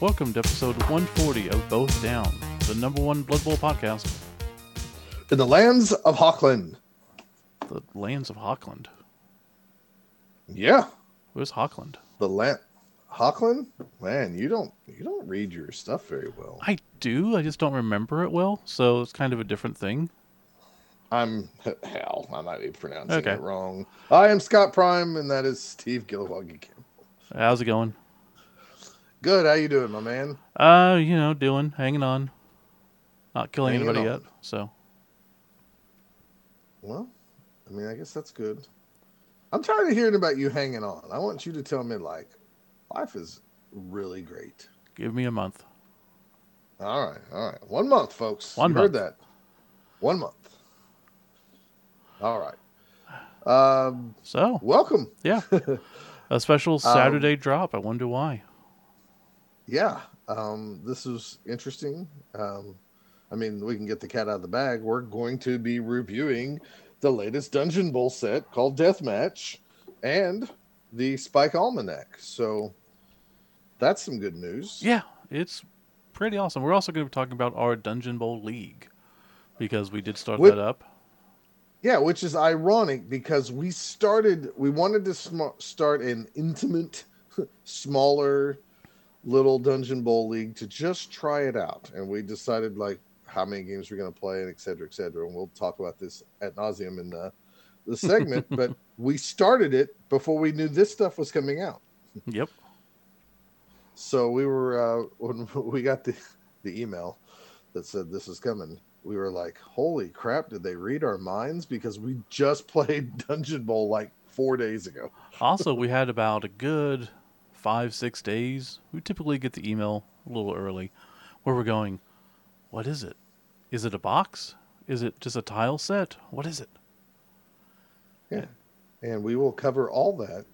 Welcome to episode 140 of Both Down, the number one Blood Bowl podcast, in the lands of Hochland. the lands of Hochland. Yeah, Where's Hochland? the land Hochland. Man, you don't you don't read your stuff very well. I do, I just don't remember it well, so it's kind of a different thing. I'm hell. I might be pronouncing Okay. it wrong. I am Scott Prime, and that is Steve Campbell. How's it going? Good. How you doing, my man? Uh, you know, doing, hanging on. Not killing Hanging anybody on. yet, so. Well, I mean, I guess that's good. I'm tired of hearing about you hanging on. I want you to tell me like, life is really great. Give me a month. All right, all right. One month, folks. One you month. heard that. One month. All right. Um, So, welcome. yeah. a special Saturday drop. I wonder why. Yeah, um, this is interesting. Um, I mean, we can get the cat out of the bag. We're going to be reviewing the latest Dungeon Bowl set called Deathmatch and the Spike Almanac. So that's some good news. Yeah, it's pretty awesome. We're also going to be talking about our Dungeon Bowl League because we did start Wh- that up. Yeah, which is ironic because we started, we wanted to sm- start an intimate, smaller little Dungeon Bowl league to just try it out. And we decided, like, how many games we're going to play and et cetera, et cetera. And we'll talk about this at nauseum in the, the segment. but we started it before we knew this stuff was coming out. Yep. So we were, uh, when we got the, the email that said this is coming, we were like, holy crap, did they read our minds? Because we just played Dungeon Bowl like four days ago. Also, we had about a good five, six days. We typically get the email a little early where we're going, What is it? Is it a box? Is it just a tile set? What is it? Yeah. And we will cover all that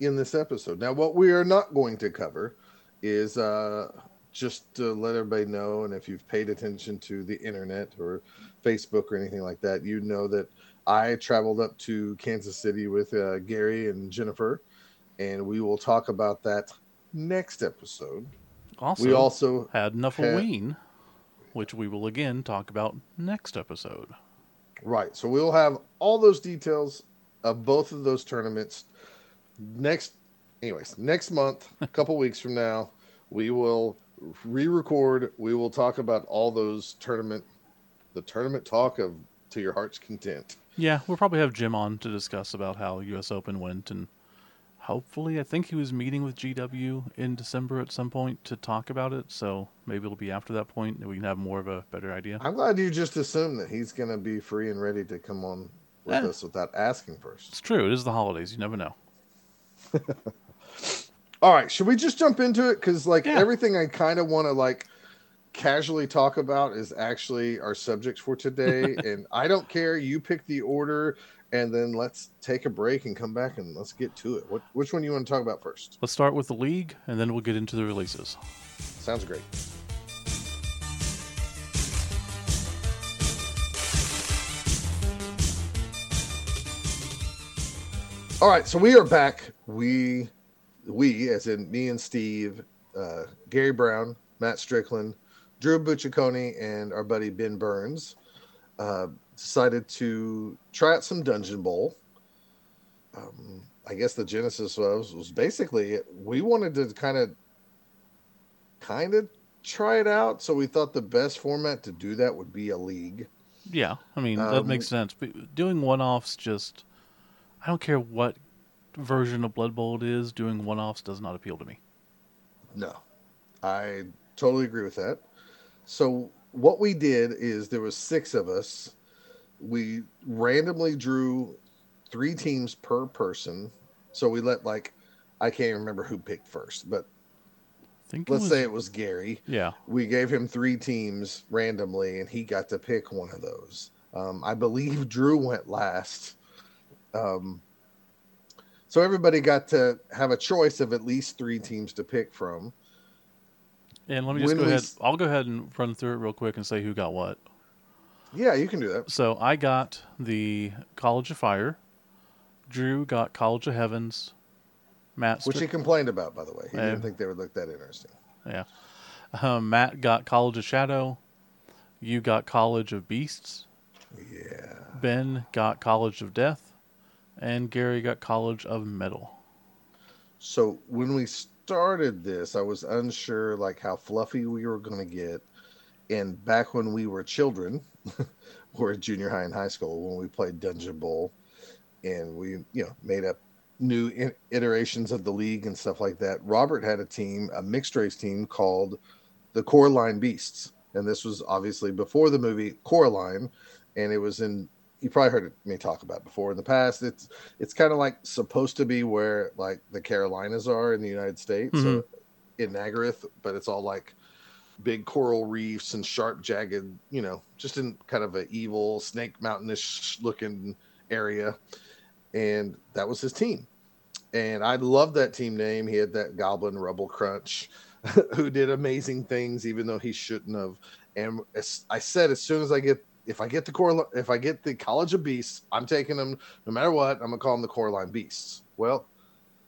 in this episode. Now, what we are not going to cover is uh, just to let everybody know, and if you've paid attention to the internet or Facebook or anything like that, you know that I traveled up to Kansas City with uh, Gary and Jennifer, and we will talk about that next episode. Also, we also had Nuffleween, which we will again talk about next episode. Right. So we'll have all those details of both of those tournaments next anyways, next month, a couple weeks from now, we will re-record. We will talk about all those tournament the tournament talk of to your heart's content. Yeah, we'll probably have Jim on to discuss about how US Open went and hopefully I think he was meeting with GW in December at some point to talk about it, so maybe it'll be after that point and we can have more of a better idea. I'm glad you just assumed that he's gonna be free and ready to come on with Eh. us without asking first. It's true, it is the holidays, you never know. All right, should we just jump into it? Because like Yeah. everything I kind of want to like casually talk about is actually our subjects for today, and I don't care. You pick the order, and then let's take a break and come back and let's get to it. What which one do you want to talk about first? Let's start with the league and then we'll get into the releases. Sounds great. All right, so we are back. We, we, as in me and Steve, uh, Gary Brown, Matt Strickland, Drew Bucciacone, and our buddy Ben Burns, uh, decided to try out some Dungeon Bowl. Um, I guess the genesis was was basically we wanted to kind of kind of try it out. So we thought the best format to do that would be a league. Yeah, I mean that Um, makes sense. But doing one-offs just I don't care what version of Blood Bowl it is, doing one-offs does not appeal to me. No, I totally agree with that. So what we did is there was six of us. We randomly drew three teams per person. So we let like I can't remember who picked first, but think it let's was, say it was Gary. yeah. we gave him three teams randomly and he got to pick one of those um, i believe drew went last um, so everybody got to have a choice of at least three teams to pick from And let me just When go ahead. s- I'll go ahead and run through it real quick and say who got what. Yeah you can do that So I got the College of Fire. Drew got College of Heavens. Matt which he complained about by the way he Yeah. didn't think they would look that interesting Yeah. Um, Matt got College of Shadow. You got College of Beasts. Yeah. Ben got College of Death. And Gary got College of Metal. So when we started this, I was unsure like how fluffy we were going to get. And back when we were children, or junior high and high school, when we played Dungeon Bowl, and we you know made up new iterations of the league and stuff like that. Robert had a team, a mixed race team called the Coraline Beasts, and this was obviously before the movie Coraline, and it was in. You probably heard me talk about it before in the past. It's it's kind of like supposed to be where like the Carolinas are in the United States, mm-hmm. so in Naggaroth, but it's all like big coral reefs and sharp, jagged, you know, just in kind of an evil snake mountainish looking area. And that was his team. And I loved that team name. He had that Goblin Rebel Crunch, who did amazing things, even though he shouldn't have. And as I said, as soon as I get, if I get the core, if I get the College of Beasts, I'm taking them no matter what. I'm gonna call them the Coraline Beasts. Well,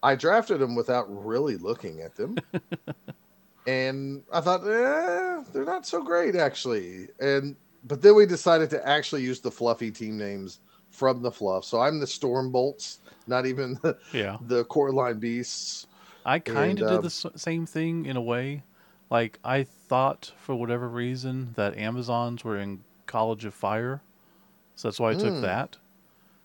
I drafted them without really looking at them and I thought, eh, they're not so great actually. And but then we decided to actually use the fluffy team names from the fluff. So I'm the Storm Bolts, not even the, Yeah. the Coraline Beasts. I kind of did um, the same thing in a way. Like, I thought for whatever reason that Amazons were in College of Fire. So that's why I took Mm. that.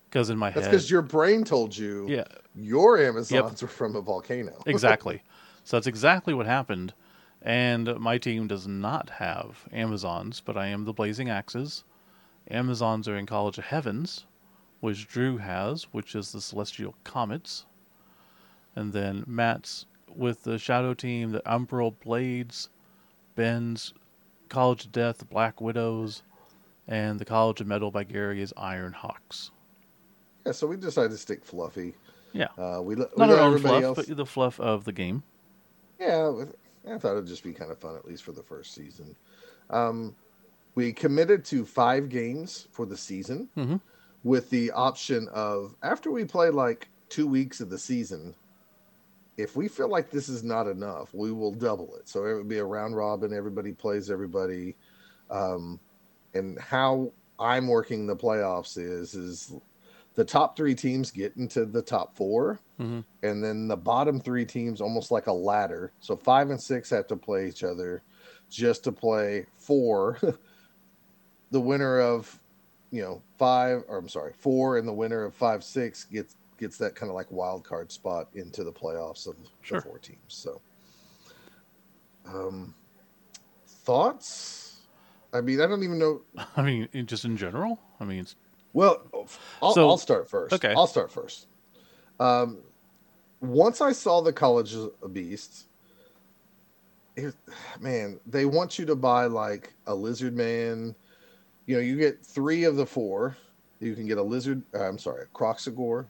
Because in my head That's head. because your brain told you Yeah, your Amazons were from a volcano. exactly. so that's exactly what happened. And my team does not have Amazons, but I am the Blazing Axes. Amazons are in College of Heavens, which Drew has, which is the Celestial Comets. And then Matt's with the Shadow team, the Umbral Blades, Ben's College of Death, Black Widows, and the College of Metal by Gary is Iron Hawks. yeah, so we decided to stick fluffy. Yeah. Uh, we, we Not our own fluff, else. but the fluff of the game. Yeah, I thought it'd just be kind of fun, at least for the first season. Um, we committed to five games for the season Mhm. with the option of after we play like two weeks of the season, if we feel like this is not enough, we will double it. So it would be a round robin, everybody plays everybody. Um, and how I'm working the playoffs is is the top three teams get into the top 4 Mhm. and then the bottom three teams almost like a ladder. So five and six have to play each other just to play four. the winner of you know five or I'm sorry four and the winner of five six gets gets that kind of like wild card spot into the playoffs of Sure. the four teams. So, um, thoughts? I mean, I don't even know. I mean, in- just in general. I mean, it's Well, I'll, So- I'll start first. okay. I'll start first. Um, once I saw the College of Beasts, it, man, they want you to buy like a lizard man. You know, you get three of the four. You can get a lizard. Uh, I'm sorry, a Kroxigor,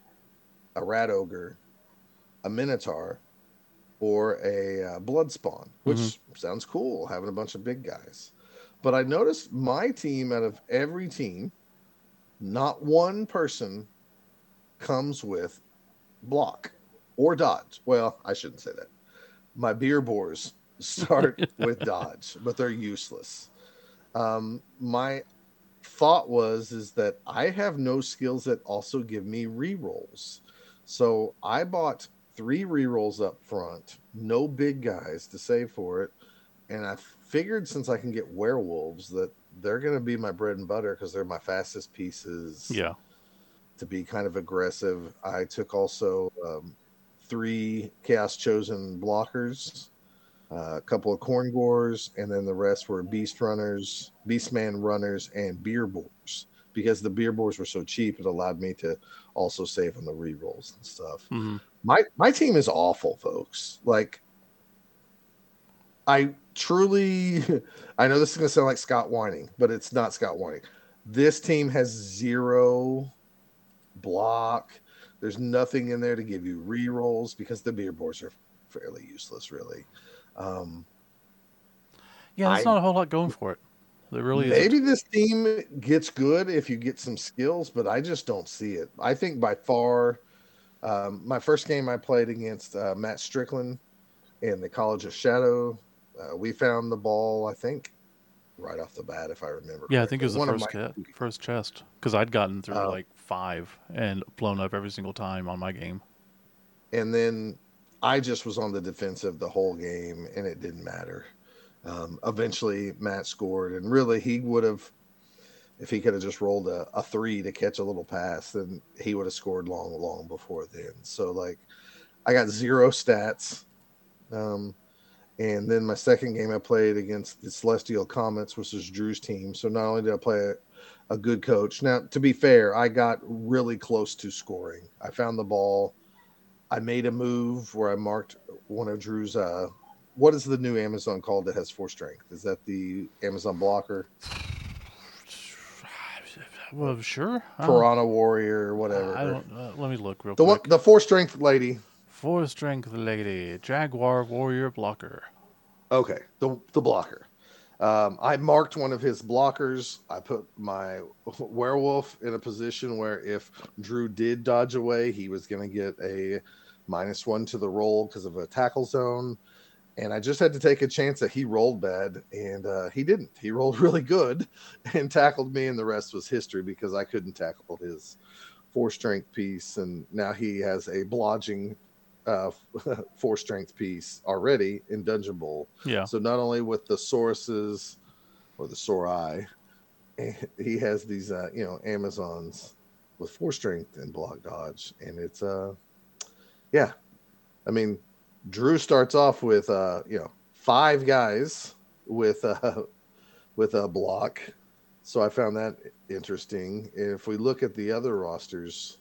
a rat ogre, a minotaur, or a uh, blood spawn, which sounds cool. Having a bunch of big guys. But I noticed my team out of every team not one person comes with block or dodge. Well, I shouldn't say that. My beer boars start with dodge, but they're useless. Um, my thought was is that I have no skills that also give me re-rolls. So I bought three re-rolls up front, no big guys to save for it. And I figured since I can get werewolves that they're going to be my bread and butter because they're my fastest pieces yeah. to be kind of aggressive. I took also um, three Chaos Chosen blockers, uh, a couple of Khorngors, and then the rest were beast runners, beastman runners, and beer boars. Because the beer boars were so cheap, it allowed me to also save on the re rolls and stuff. hmm My my team is awful, folks. Like I truly I know this is gonna sound like Scott whining, but it's not Scott whining. This team has zero block. There's nothing in there to give you re-rolls because the beer boars are fairly useless, really. Um, Yeah, there's I- not a whole lot going for it. There really is. Maybe this team gets good if you get some skills, but I just don't see it. I think by far, um, my first game I played against uh, Matt Strickland in the College of Shadow Uh, we found the ball, I think, right off the bat, if I remember. Yeah, I think it was the One first my- first chest because I'd gotten through Oh. like five and blown up every single time on my game. and then I just was on the defensive the whole game, and it didn't matter. Um, eventually, Matt scored, and really, he would have, if he could have just rolled a, a three to catch a little pass, then he would have scored long, long before then. So, like, I got zero stats. Um, and then my second game I played against the Celestial Comets, which is Drew's team. So not only did I play a, a good coach, now to be fair, I got really close to scoring. I found the ball. I made a move where I marked one of Drew's. Uh, what is the new Amazon called that has four strength? Is that the Amazon blocker, Well, sure. Piranha Warrior, or whatever? I don't. Uh, let me look real the one, quick. the four strength lady. Four strength lady, Jaguar warrior blocker. Okay, the the blocker. Um, I marked one of his blockers. I put my werewolf in a position where if Drew did dodge away, he was going to get a minus one to the roll because of a tackle zone. And I just had to take a chance that he rolled bad, and uh, he didn't. He rolled really good and tackled me, and the rest was history because I couldn't tackle his four strength piece. And now he has a blodging uh, four strength piece already in Dungeon Bowl. Yeah. So not only with the sources or the Sorai, he has these uh, you know Amazons with four strength and block dodge, and it's uh yeah, I mean Drew starts off with uh you know five guys with uh with a block, so I found that interesting. If we look at the other rosters.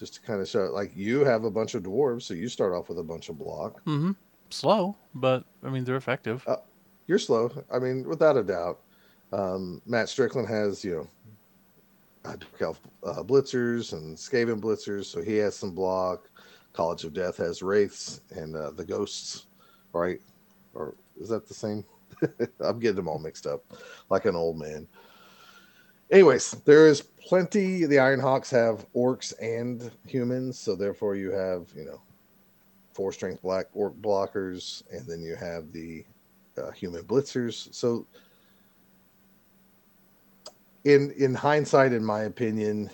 Just to kind of show, like you have a bunch of dwarves, so you start off with a bunch of block. Mm-hmm. Slow, but I mean they're effective. Uh, you're slow. I mean, without a doubt. Um, Matt Strickland has, you know, uh, Elf uh, blitzers and Skaven blitzers, so he has some block. College of Death has wraiths and uh, the ghosts, right? Or is that the same? I'm getting them all mixed up, like an old man. Anyways, there is plenty. The Iron Hawks have orcs and humans, so therefore you have, you know, four strength black orc blockers, and then you have the uh, human blitzers. So, in in hindsight, in my opinion,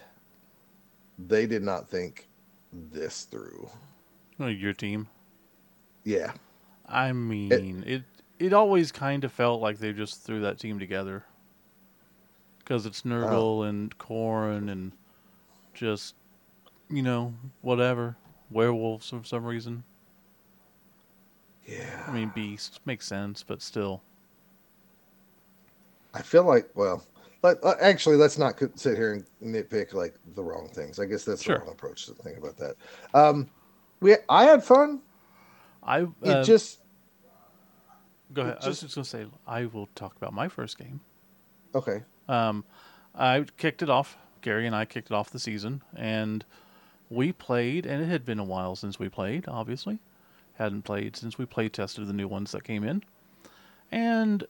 they did not think this through. Uh, Your team. Yeah, I mean, it it always kind of felt like they just threw that team together. Because it's Nurgle and Khorne and just, you know, whatever. Werewolves for some reason. yeah. I mean, Beast makes sense, but still. I feel like well, let, actually, let's not sit here and nitpick like the wrong things. I guess that's Sure. the wrong approach to think about that. Um, we I had fun. I It uh, just go ahead. I was just- just gonna say I will talk about my first game. okay. Um, I kicked it off. Gary and I kicked it off the season, and we played. And it had been a while since we played. Obviously, hadn't played since we play tested the new ones that came in, and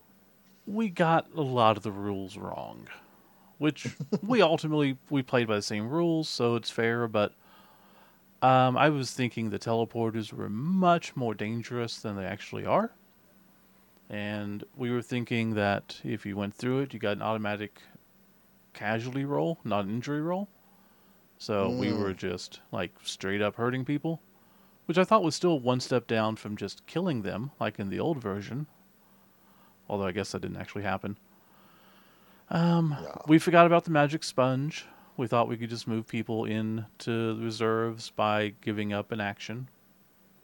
we got a lot of the rules wrong. Which we ultimately we played by the same rules, so it's fair. But um, I was thinking the teleporters were much more dangerous than they actually are. And we were thinking that if you went through it, you got an automatic casualty roll, not an injury roll. So we Mm. were just like straight up hurting people, which I thought was still one step down from just killing them, like in the old version. Although I guess that didn't actually happen. Um, we forgot about the magic sponge. We thought we could just move people into the reserves by giving up an action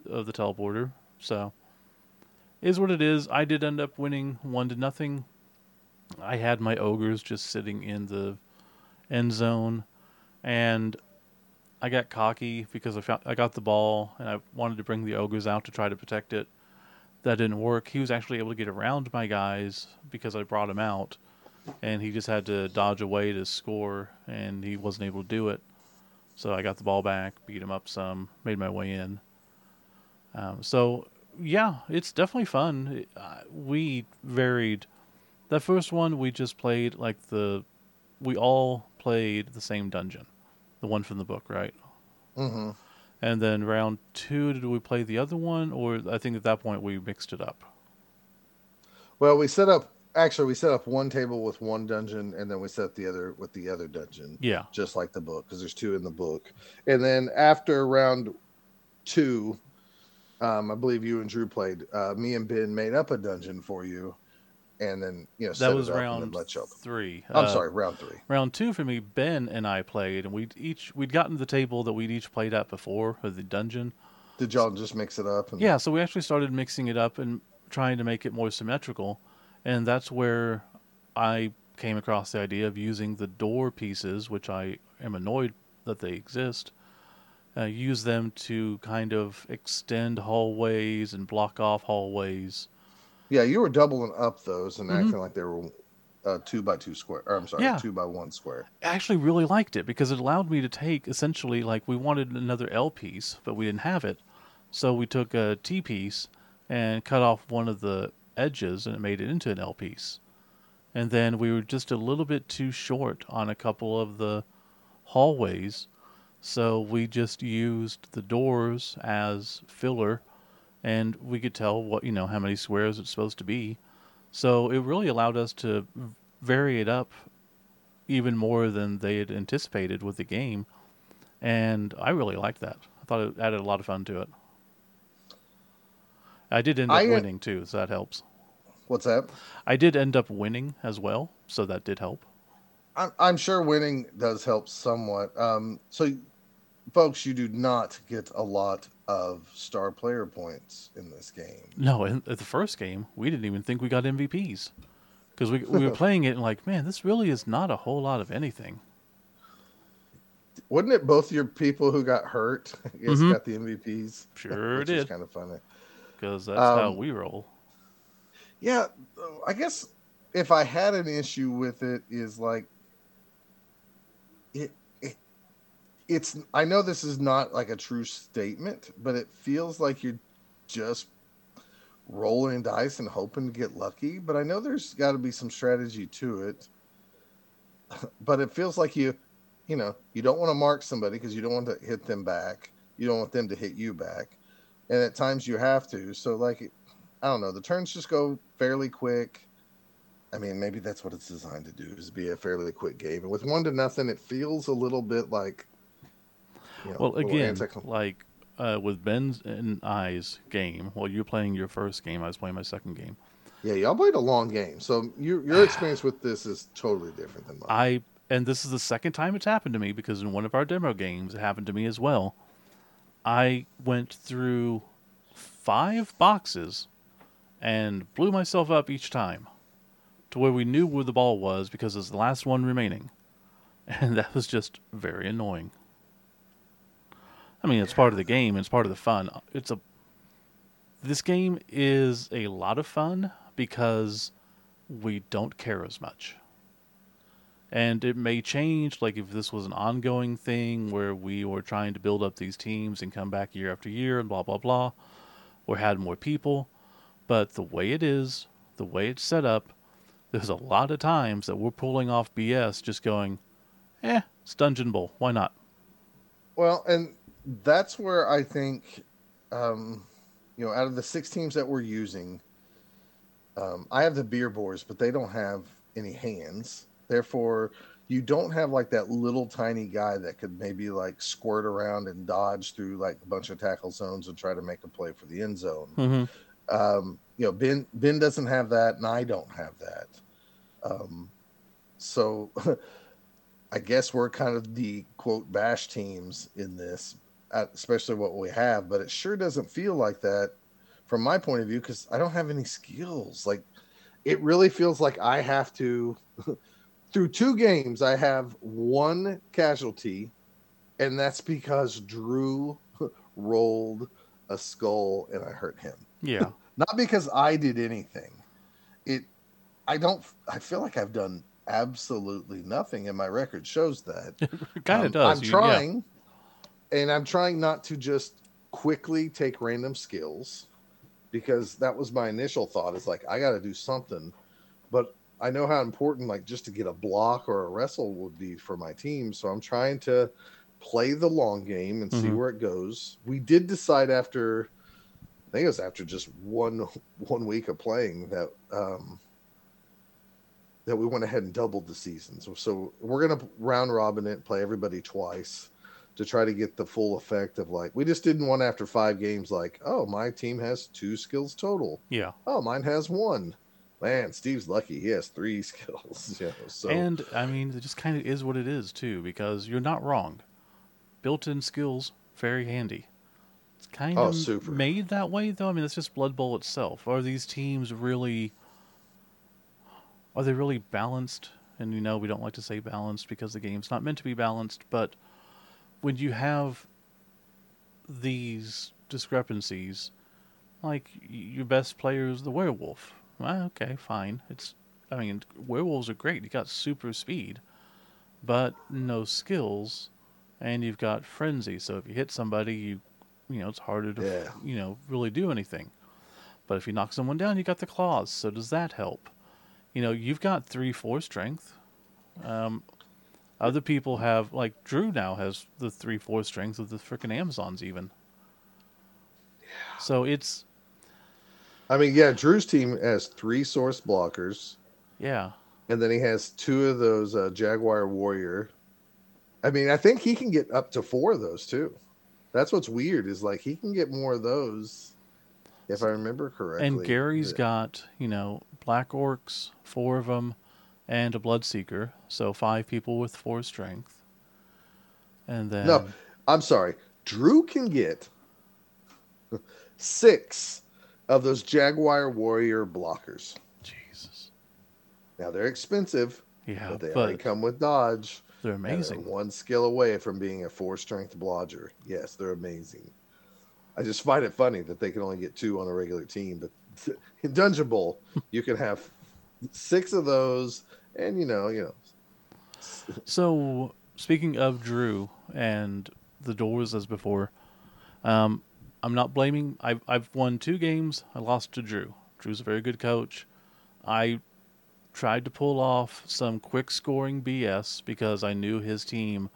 of the teleporter. So, is what it is. I did end up winning one to nothing. I had my ogres just sitting in the end zone, and I got cocky because I found I got the ball and I wanted to bring the ogres out to try to protect it. That didn't work. He was actually able to get around my guys because I brought him out, and he just had to dodge away to score, and he wasn't able to do it. So I got the ball back, beat him up some, made my way in. Um, so yeah, it's definitely fun. Uh, we varied. That first one we just played like the, we all played the same dungeon, the one from the book, right? Mm-hmm. And then round two, did we play the other one, or I think at that point we mixed it up. Well, we set up actually we set up one table with one dungeon, and then we set the other with the other dungeon, Yeah. just like the book, because there's two in the book. And then after round two, um, I believe you and Drew played. Uh, me and Ben made up a dungeon for you, and then you know That it was up and then round three. I'm Uh, sorry, round three. Round two for me, Ben and I played, and we'd each we'd gotten to the table that we'd each played at before, of the dungeon. Did y'all just mix it up? And, Yeah, so we actually started mixing it up and trying to make it more symmetrical, and that's where I came across the idea of using the door pieces, which I am annoyed that they exist. Uh, use them to kind of extend hallways and block off hallways. yeah. You were doubling up those and Mhm. acting like they were uh, two by two square. Or I'm sorry, Yeah. two by one square. I actually really liked it because it allowed me to take essentially like we wanted another L piece, but we didn't have it. So we took a T piece and cut off one of the edges and it made it into an L piece. And then we were just a little bit too short on a couple of the hallways. So we just used the doors as filler and we could tell what, you know, how many squares it's supposed to be. So it really allowed us to vary it up even more than they had anticipated with the game. And I really liked that. I thought it added a lot of fun to it. I did end up I, uh, winning too, so that helps. What's that? I did end up winning as well, so that did help. I'm, I'm sure winning does help somewhat. Um, so, folks, you do not get a lot of star player points in this game. No, in at the first game, we didn't even think we got MVPs because we we were playing it and like, man, this really is not a whole lot of anything. Wasn't it both your people who got hurt? Yes, Mhm. got the MVPs. Sure which did. is kind of funny. Because that's how Um, we roll. Yeah, I guess if I had an issue with it, is like it, it. It's. I know this is not like a true statement, but it feels like you're just rolling dice and hoping to get lucky. But I know there's got to be some strategy to it. But it feels like you, you know, you don't want to mark somebody because you don't want to hit them back. You don't want them to hit you back, and at times you have to. So like I don't know. The turns just go fairly quick. I mean, maybe that's what it's designed to do is be a fairly quick game. And with one to nothing, it feels a little bit like. You know, Well, again, like uh, with Ben's and I's game, while you're playing your first game, I was playing my second game. yeah, y'all played a long game, so your your experience with this is totally different than mine. I and this is the second time it's happened to me because in one of our demo games it happened to me as well. I went through five boxes and blew myself up each time to where we knew where the ball was because it's the last one remaining. And that was just very annoying. I mean, it's part of the game, it's part of the fun. It's a this game is a lot of fun because we don't care as much. And it may change like if this was an ongoing thing where we were trying to build up these teams and come back year after year and blah blah blah or had more people. But the way it is the way it's set up there's a lot of times that we're pulling off bs just going eh it's dungeon bowl why not? Well, and that's where I think, um, you know, out of the six teams that we're using, um, I have the beer boars, but they don't have any hands. Therefore, you don't have like that little tiny guy that could maybe like squirt around and dodge through like a bunch of tackle zones and try to make a play for the end zone. mm-hmm. Um, you know, Ben Ben doesn't have that, and I don't have that. Um, so I guess we're kind of the quote bash teams in this, especially what we have. But it sure doesn't feel like that from my point of view because I don't have any skills. Like it really feels like I have to. through two games, I have one casualty, and that's because Drew rolled a skull and I hurt him yeah not because I did anything. It, I don't. I feel like I've done absolutely nothing, and my record shows that. kind of Um, does I'm You- trying, and I'm trying not to just quickly take random skills, because that was my initial thought. Is like I got to do something, but I know how important like just to get a block or a wrestle would be for my team. So I'm trying to play the long game and see Mhm. where it goes. We did decide after I think it was after just one one week of playing that um, that we went ahead and doubled the seasons. So we're gonna round robin it, play everybody twice to try to get the full effect of like we just didn't want after five games like oh my team has two skills total Yeah. oh mine has one man steve's lucky he has three skills you know, so And I mean, it just kind of is what it is too, because you're not wrong. Built-in skills, very handy. It's kind Oh, of super. made that way, though. I mean, it's just Blood Bowl itself. Are these teams really? Are they really balanced? And you know, we don't like to say balanced because the game's not meant to be balanced. But when you have these discrepancies, like your best player is the werewolf. Well, okay, fine. It's I mean, werewolves are great. You got super speed, but no skills, and you've got frenzy. So if you hit somebody, you, you know, it's harder to, Yeah. you know, really do anything. But if you knock someone down, you got the claws. So does that help? You know, you've got three, four strength. Um, other people have like Drew now has the three, four strength of the freaking Amazons even. Yeah. So it's i mean yeah drew's team has three Saurus blockers yeah. and then he has two of those uh, jaguar warrior i mean i think he can get up to four of those too that's what's weird is like he can get more of those if i remember correctly And Gary's Yeah. got, you know, Black Orcs, four of them, and a Bloodseeker. So five people with four strength. And then. No, I'm sorry. Drew can get six of those Jaguar Warrior blockers. Jesus. Now they're expensive, Yeah, but they but only come with dodge. they're and they're amazing. one skill away from being a four strength blodger. Yes, they're amazing. I just find it funny that they can only get two on a regular team, but in Dungeon Bowl, you can have six of those, and you know, you know, So, speaking of Drew and the doors as before, um, I'm not blaming. I've, I've won two games. I lost to Drew. Drew's a very good coach. I tried to pull off some quick scoring BS because I knew his team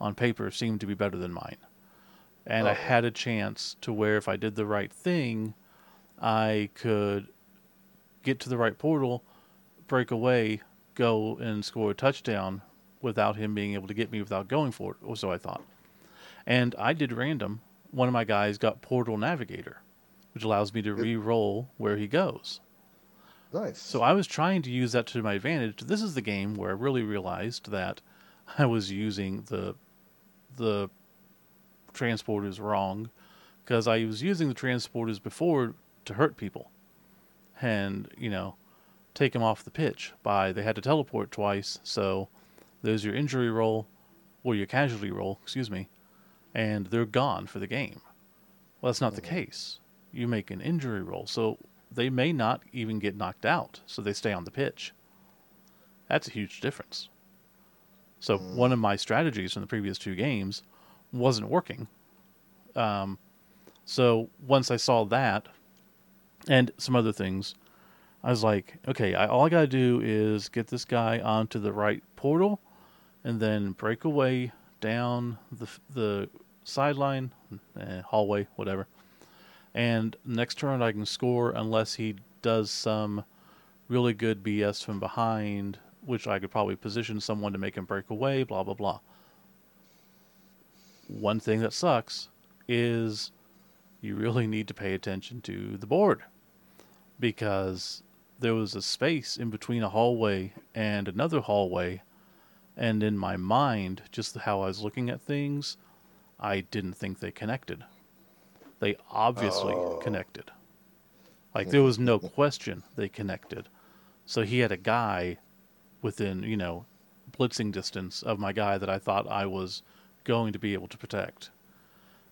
on paper seemed to be better than mine. And I Oh. had a chance to where if I did the right thing, I could get to the right portal, break away, go and score a touchdown without him being able to get me without going for it, or so I thought. And I did random. One of my guys got Portal Navigator, which allows me to Good. re-roll where he goes. nice. So I was trying to use that to my advantage. This is the game where I really realized that I was using the the transporters wrong because I was using the transporters before to hurt people and you know take them off the pitch by they had to teleport twice. So there's your injury roll or your casualty roll, excuse me, and they're gone for the game. Well, that's not the Mhm. case. You make an injury roll, so they may not even get knocked out, so they stay on the pitch. That's a huge difference. So Mm. one of my strategies from the previous two games wasn't working. Um, so once I saw that and some other things, I was like, okay, I, all I got to do is get this guy onto the right portal and then break away down the the sideline, eh, hallway, whatever. And next turn I can score unless he does some really good BS from behind, which I could probably position someone to make him break away, blah blah blah. One thing that sucks is you really need to pay attention to the board because there was a space in between a hallway and another hallway and in my mind just how i was looking at things i didn't think they connected. They obviously Oh. connected. Like hmm. there was no question they connected. So he had a guy within you know blitzing distance of my guy that i thought i was going to be able to protect.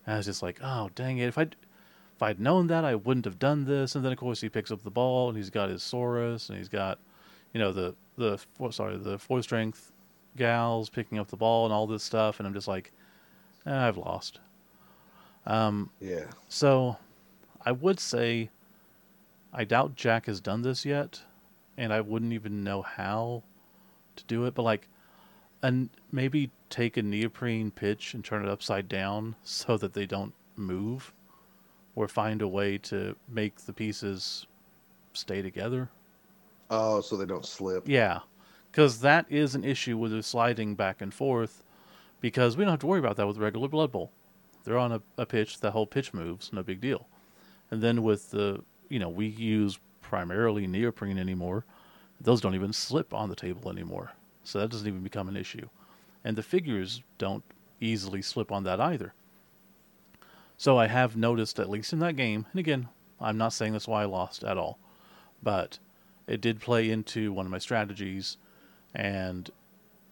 And i was just like oh dang it. If i if I'd known that, I wouldn't have done this. And then, of course, he picks up the ball and he's got his Saurus and he's got, you know, the the four, sorry the four strength gals picking up the ball and all this stuff. And I'm just like, eh, I've lost. Um, yeah. so I would say I doubt Jack has done this yet, and I wouldn't even know how to do it. But like, and maybe take a neoprene pitch and turn it upside down so that they don't move, or find a way to make the pieces stay together. Oh, so they don't slip. Yeah, because that is an issue with the sliding back and forth. Because we don't have to worry about that with regular Blood Bowl. They're on a, a pitch, the whole pitch moves, no big deal. And then with the, you know, we use primarily neoprene anymore. Those don't even slip on the table anymore. So that doesn't even become an issue. And the figures don't easily slip on that either. So I have noticed, at least in that game, and again, I'm not saying that's why I lost at all, but it did play into one of my strategies, and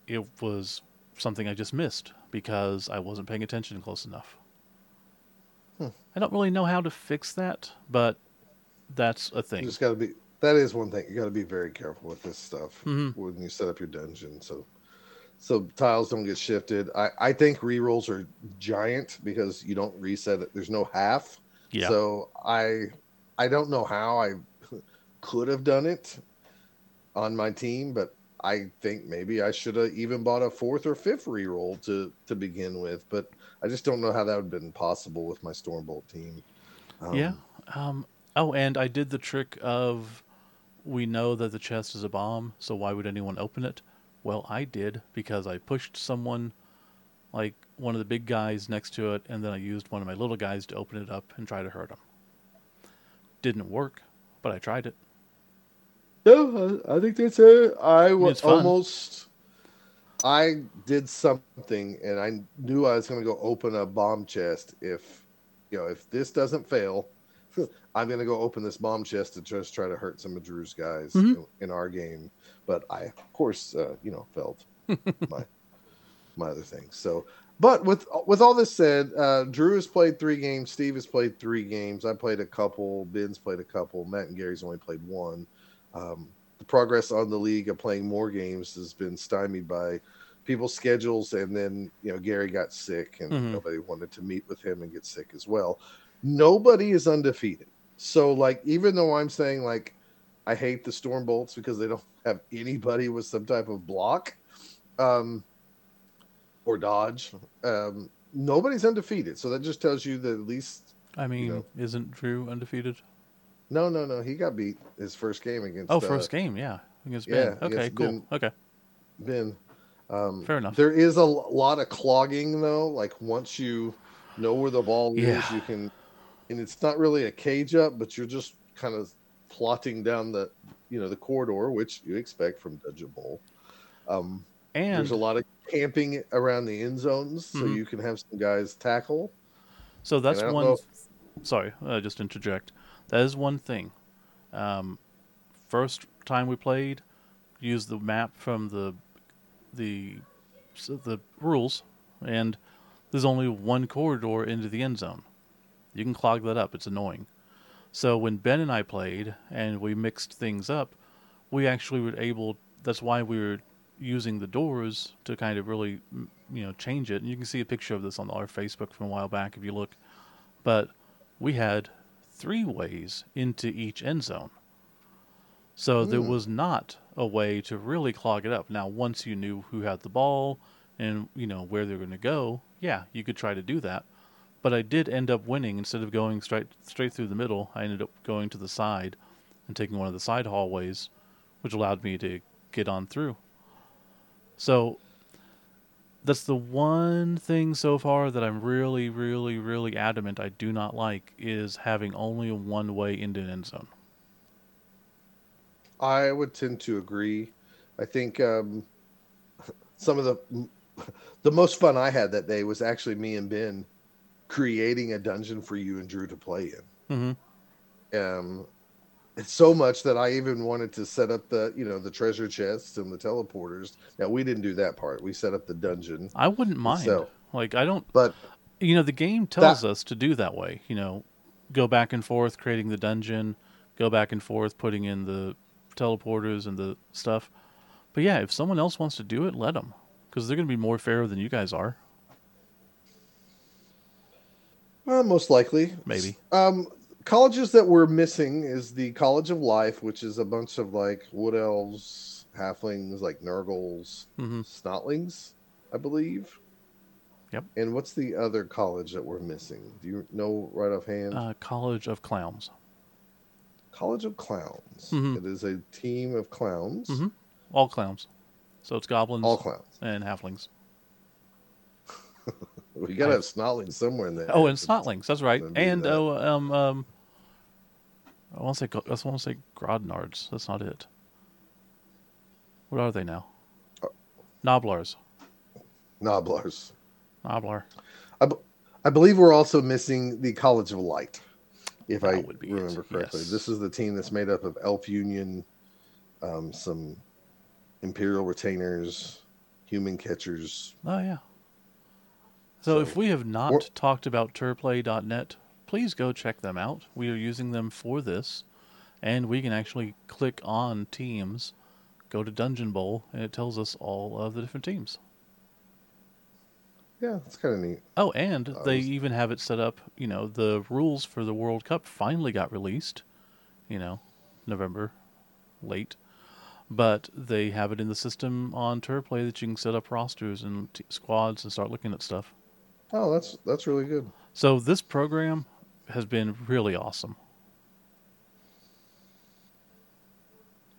it was something I just missed because I wasn't paying attention close enough. Hmm. I don't really know how to fix that, but that's a thing. You just got to be. That is one thing. You got to be very careful with this stuff Mhm. when you set up your dungeon. So, so tiles don't get shifted. I I think rerolls are giant because you don't reset it. There's no half. Yeah. So I I don't know how I could have done it on my team, but I think maybe I should have even bought a fourth or fifth reroll to to begin with. But I just don't know how that would have been possible with my Stormbolt team. Um, yeah. Um, oh, and I did the trick of we know that the chest is a bomb, so why would anyone open it? Well, I did because I pushed someone, like one of the big guys next to it, and then I used one of my little guys to open it up and try to hurt him. Didn't work, but I tried it. No, I think that's it. I was almost. I did something, and I knew I was going to go open a bomb chest. If you know, if this doesn't fail, I'm going to go open this bomb chest to just try to hurt some of Drew's guys Mhm. in, in our game. But I, of course, uh, you know, failed my my other things. So, but with with all this said, uh, Drew has played three games. Steve has played three games. I played a couple. Ben's played a couple. Matt and Gary's only played one. Um, the progress on the league of playing more games has been stymied by people's schedules, and then you know Gary got sick, and Mhm. nobody wanted to meet with him and get sick as well. Nobody is undefeated. So, like, even though I'm saying like I hate the Storm Bolts because they don't have anybody with some type of block, um, or dodge. Um, nobody's undefeated, so that just tells you that at least I mean, know. isn't Drew undefeated? no, no, no. He got beat his first game against. Oh, uh, first game, yeah, against yeah, Ben. Okay, cool. Ben. Okay, Ben. Um, Fair enough. There is a lot of clogging though. Like once you know where the ball Yeah. is, you can, and it's not really a cage up, but you're just kind of plotting down the, you know, the corridor, which you expect from Dungeon Bowl. Um, and there's a lot of camping around the end zones, so Mhm. you can have some guys tackle. So that's one. know Sorry, uh, just interject. That is one thing. Um, first time we played, used the map from the the so the rules, and there's only one corridor into the end zone. You can clog that up. It's annoying. So when Ben and I played and we mixed things up, we actually were able. That's why we were using the doors to kind of really, you know, change it. And you can see a picture of this on our Facebook from a while back if you look. But we had three ways into each end zone. So there Hmm. was not a way to really clog it up. Now, once you knew who had the ball and you know where they're going to go, yeah, you could try to do that. But I did end up winning instead of going straight straight through the middle. I ended up going to the side and taking one of the side hallways, which allowed me to get on through. So that's the one thing so far that I'm really, really, really adamant I do not like is having only a one way into an end zone. I would tend to agree. I think um, some of the the most fun I had that day was actually me and Ben creating a dungeon for you and Drew to play in. Um, it's so much that I even wanted to set up the you know the treasure chests and the teleporters. Now we didn't do that part. We set up the dungeon, I wouldn't mind. So- like I don't, but you know, the game tells us to do that way. You know, go back and forth creating the dungeon, go back and forth putting in the teleporters and the stuff. But yeah, if someone else wants to do it, let them, because they're going to be more fair than you guys are. Uh, most likely Maybe. Um, colleges that we're missing is the College of Life, which is a bunch of like wood elves, halflings, like Nurgles, hmm Snotlings, I believe. Yep. And what's the other college that we're missing? Do you know right offhand? Uh, College of Clowns. College of Clowns. Mhm. It is a team of clowns. Mhm. All clowns. So it's goblins All clowns. and halflings. We gotta have Snotlings somewhere in there. Oh, and snotlings. That's right. And that. oh, um, um, I want to say I want to say Grodnards. That's not it. What are they now? Uh, Noblars. Noblars. Noblar. I, b- I believe we're also missing the College of Light, if I That would be it, remember correctly. yes. This is the team that's made up of Elf Union, um, some Imperial Retainers, Human Catchers. Oh yeah. So, if we have not talked about tourplay.net, please go check them out. We are using them for this, and we can actually click on teams, go to Dungeon Bowl, and it tells us all of the different teams. Yeah, it's kind of neat. Oh, and I they even have it set up. You know, the rules for the World Cup finally got released. You know, November, late, but they have it in the system on Tourplay that you can set up rosters and t- squads and start looking at stuff. Oh, that's that's really good. So this program has been really awesome.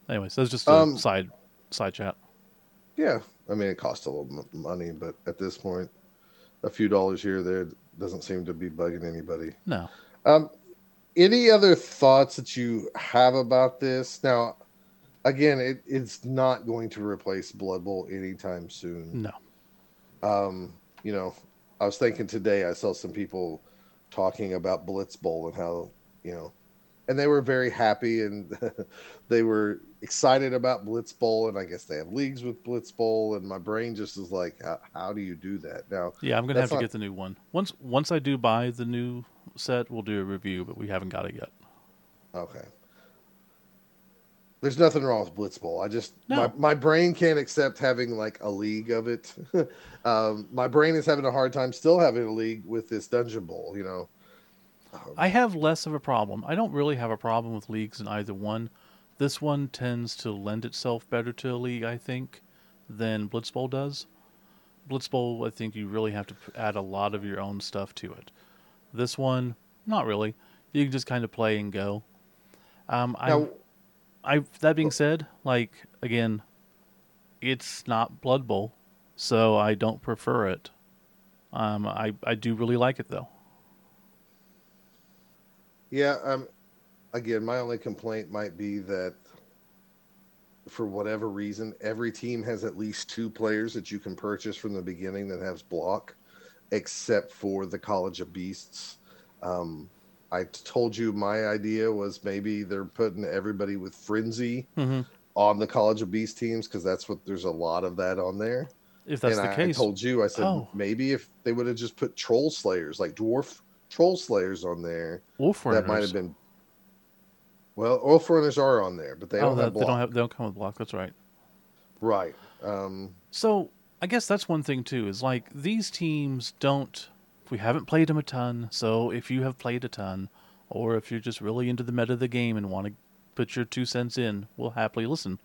Anyways, that's just a Um, side side chat. Yeah, I mean, it costs a little m- money, but at this point, a few dollars here or there doesn't seem to be bugging anybody. No, Um, any other thoughts that you have about this? Now, again, it, it's not going to replace Blood Bowl anytime soon. no. Um, you know, I was thinking today, I saw some people talking about Blitz Bowl and how, you know, and they were very happy and they were excited about Blitz Bowl. And I guess they have leagues with Blitz Bowl. And my brain just is like, how, how do you do that? Now, Yeah, I'm gonna have to not- get the new one. Once once I do buy the new set, we'll do a review, but we haven't got it yet. Okay. There's nothing wrong with Blitz Bowl. I just No. my, my brain can't accept having like a league of it. um, my brain is having a hard time still having a league with this Dungeon Bowl. You know, Um, I have less of a problem. I don't really have a problem with leagues in either one. This one tends to lend itself better to a league, I think, than Blitz Bowl does. Blitz Bowl, I think you really have to add a lot of your own stuff to it. This one, not really. You can just kind of play and go. Um, I, now I that being said, like again, it's not Blood Bowl, so I don't prefer it. Um, I I do really like it though. yeah. Um, again, my only complaint might be that for whatever reason, every team has at least two players that you can purchase from the beginning that has block, except for the College of Beasts. Um, I told you my idea was maybe they're putting everybody with frenzy hmm on the College of Beast teams because that's what there's a lot of that on there. If that's and the I, case, I told you, I said Oh. maybe if they would have just put troll slayers like dwarf troll slayers on there, Wolf that might have been. Well, Wolf Runners are on there, but they oh, don't have they don't have they don't come with block. That's right. Right. Um, So I guess that's one thing too. Is like these teams don't. We haven't played them a ton. So if you have played a ton, or if you're just really into the meta of the game and want to put your two cents in, we'll happily listen.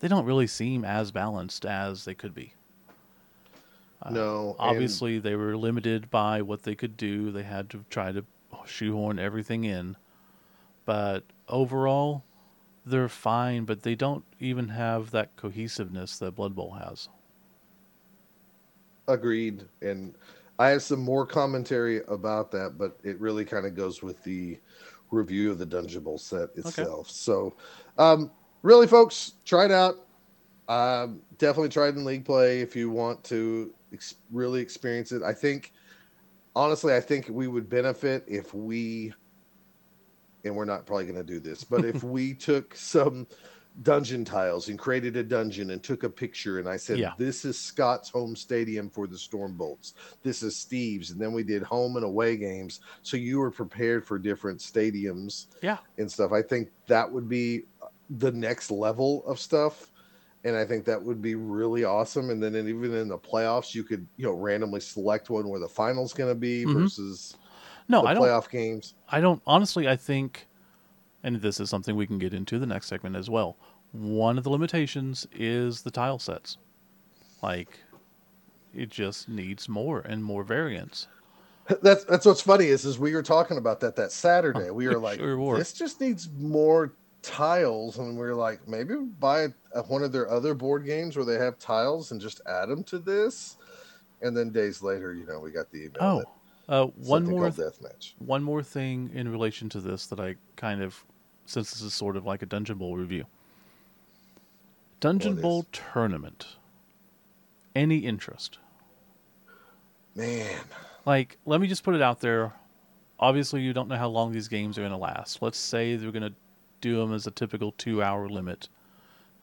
They don't really seem as balanced as they could be. Uh, no. Obviously, they were limited by what they could do. They had to try to shoehorn everything in. But overall, they're fine, but they don't even have that cohesiveness that Blood Bowl has. Agreed. And I have some more commentary about that, but it really kind of goes with the review of the Dungeon Bowl set itself. So, um, really, folks, try it out. Um, definitely try it in league play if you want to ex- really experience it. I think, honestly, I think we would benefit if we, and we're not probably going to do this, but if we took some dungeon tiles and created a dungeon and took a picture and I said, Yeah. This is Scott's home stadium for the Stormbolts. This is Steve's. And then we did home and away games. So you were prepared for different stadiums Yeah. and stuff. I think that would be the next level of stuff. And I think that would be really awesome. And then even in the playoffs, you could, you know, randomly select one where the final's going to be Mhm. versus No, I don't. playoff games. I don't. Honestly, I think, and this is something we can get into the next segment as well. One of the limitations is the tile sets. Like, it just needs more and more variants. That's that's what's funny is is we were talking about that that Saturday. We were like, Sure this just needs more tiles, and we are like, maybe buy a, one of their other board games where they have tiles and just add them to this. And then days later, you know, we got the email. Oh, uh, one more deathmatch. one more thing in relation to this that I kind of, since this is sort of like a Dungeon Bowl review. Dungeon? Bowl tournament. Any interest? Man, Like, let me just put it out there. Obviously, you don't know how long these games are going to last. Let's say they're going to do them as a typical two-hour limit.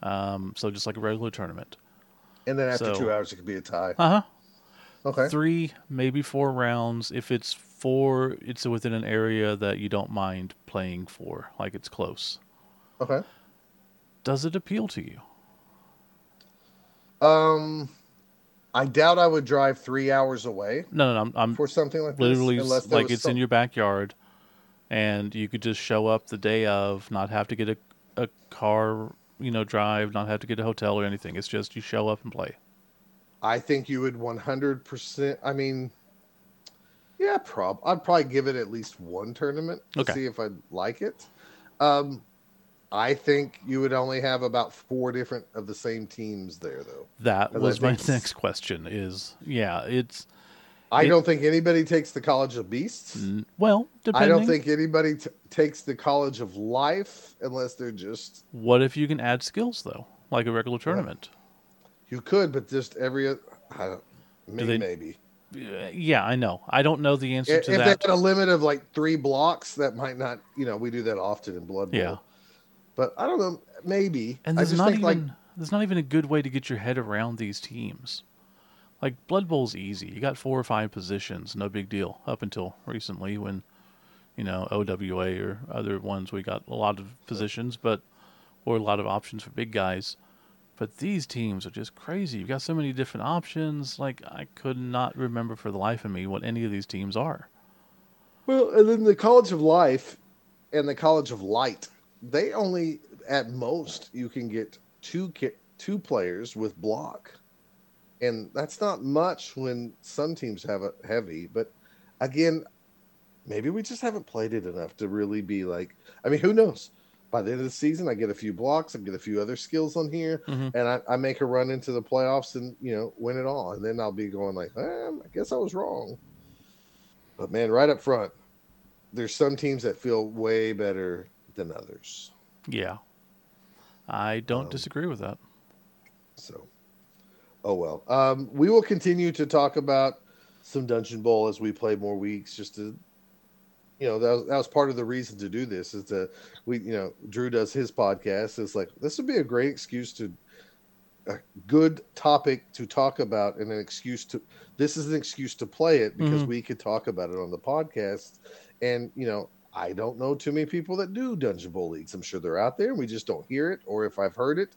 Um, so just like a regular tournament. and then after So- two hours, it could be a tie. Uh huh. Okay, Three, maybe four rounds. If it's four, it's within an area that you don't mind playing for, like it's close. okay. Does it appeal to you? Um, I doubt I would drive three hours away No, no, no I'm, I'm for something like literally this, like it's some- in your backyard, and you could just show up the day of, not have to get a a car, you know, drive, not have to get a hotel or anything. It's just you show up and play. I think you would 100%. I mean, yeah, prob. I'd probably give it at least one tournament to Okay. see if I'd like it. Um, I think you would only have about four different of the same teams there, though. That was my next question. Is yeah, it's I It- don't think anybody takes the College of Beasts. n- well, I don't think anybody t- takes the College of Life unless they're just. What if you can add skills though, like a regular tournament? You could, but just every. I don't, maybe. they- maybe. Yeah, I know. I don't know the answer If, to if they had a limit of like three blocks, that might not. You know, we do that often in Blood Bowl. Yeah. But I don't know. Maybe. And I there's just not think even like there's not even a good way to get your head around these teams. Like Blood Bowl's easy. You got four or five positions, no big deal. Up until recently when, you know, OWA or other ones we got a lot of positions, but or a lot of options for big guys. But these teams are just crazy. You've got so many different options. Like I could not remember for the life of me what any of these teams are. Well, and then the College of Life and the College of Light, they only at most you can get two ki- two players with block, and that's not much when some teams have a heavy. But again, maybe we just haven't played it enough to really be like. I mean, who knows? By the end of the season, I get a few blocks, I get a few other skills on here, Mhm. and I, I make a run into the playoffs and you know win it all, and then I'll be going like, eh, I guess I was wrong. But man, right up front, there's some teams that feel way better than others. Yeah. I don't Um, disagree with that. So, oh well. Um, we will continue to talk about some Dungeon Bowl as we play more weeks, just to, you know, that was, that was part of the reason to do this. Is that we, you know, Drew does his podcast. It's like this would be a great excuse to, a good topic to talk about, and an excuse to. This is an excuse to play it because Mhm. we could talk about it on the podcast, and you know. I don't know too many people that do Dungeon Bowl leagues. I'm sure they're out there. and We just don't hear it, or if I've heard it,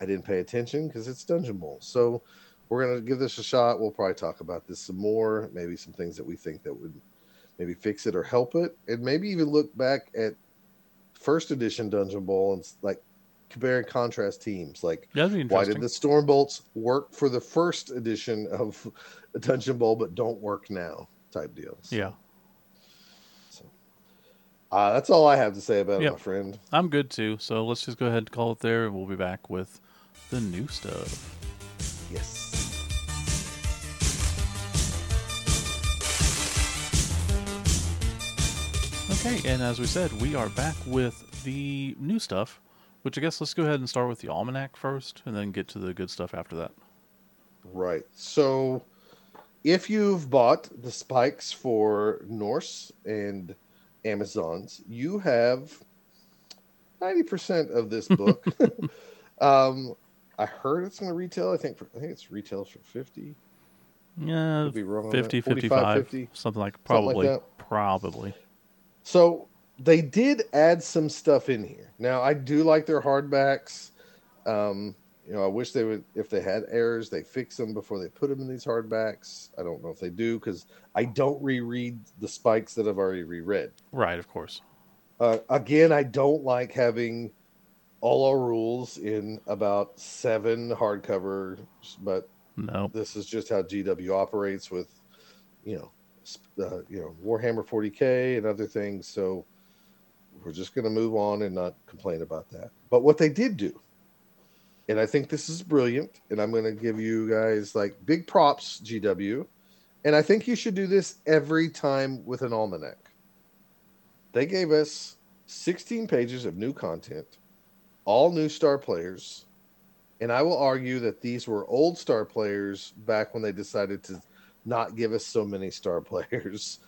I didn't pay attention because it's Dungeon Bowl. So we're gonna give this a shot. We'll probably talk about this some more, maybe some things that we think that would maybe fix it or help it, and maybe even look back at first edition Dungeon Bowl and like compare and contrast teams. Like Yeah, that'd be why did the Storm Bolts work for the first edition of Dungeon Bowl but don't work now? Type deals. yeah. So uh, that's all I have to say about it, my friend. I'm good too. So let's just go ahead and call it there, and we'll be back with the new stuff. Yes. Okay, and as we said, we are back with the new stuff, which I guess let's go ahead and start with the almanac first, and then get to the good stuff after that. Right. So if you've bought the spikes for Norse and Amazons, you have 90% of this book. um, I heard it's going to retail. I think for, I think it's retails for 50. Yeah, Could be wrong 50, 45, 55, 50. something like Something like probably, probably. So they did add some stuff in here. Now I do like their hardbacks. Um, you know, I wish they would if they had errors, they fix them before they put them in these hardbacks. I don't know if they do because I don't reread the spikes that I've already reread. Right, of course. Uh, again, I don't like having all our rules in about seven hardcovers, but No. This is just how GW operates with, you know, uh, you know Warhammer 40k and other things. So we're just going to move on and not complain about that. But what they did do, and I think this is brilliant, and I'm going to give you guys like big props, GW, and I think you should do this every time with an almanac. They gave us 16 pages of new content, all new star players. And I will argue that these were old star players back when they decided to not give us so many star players.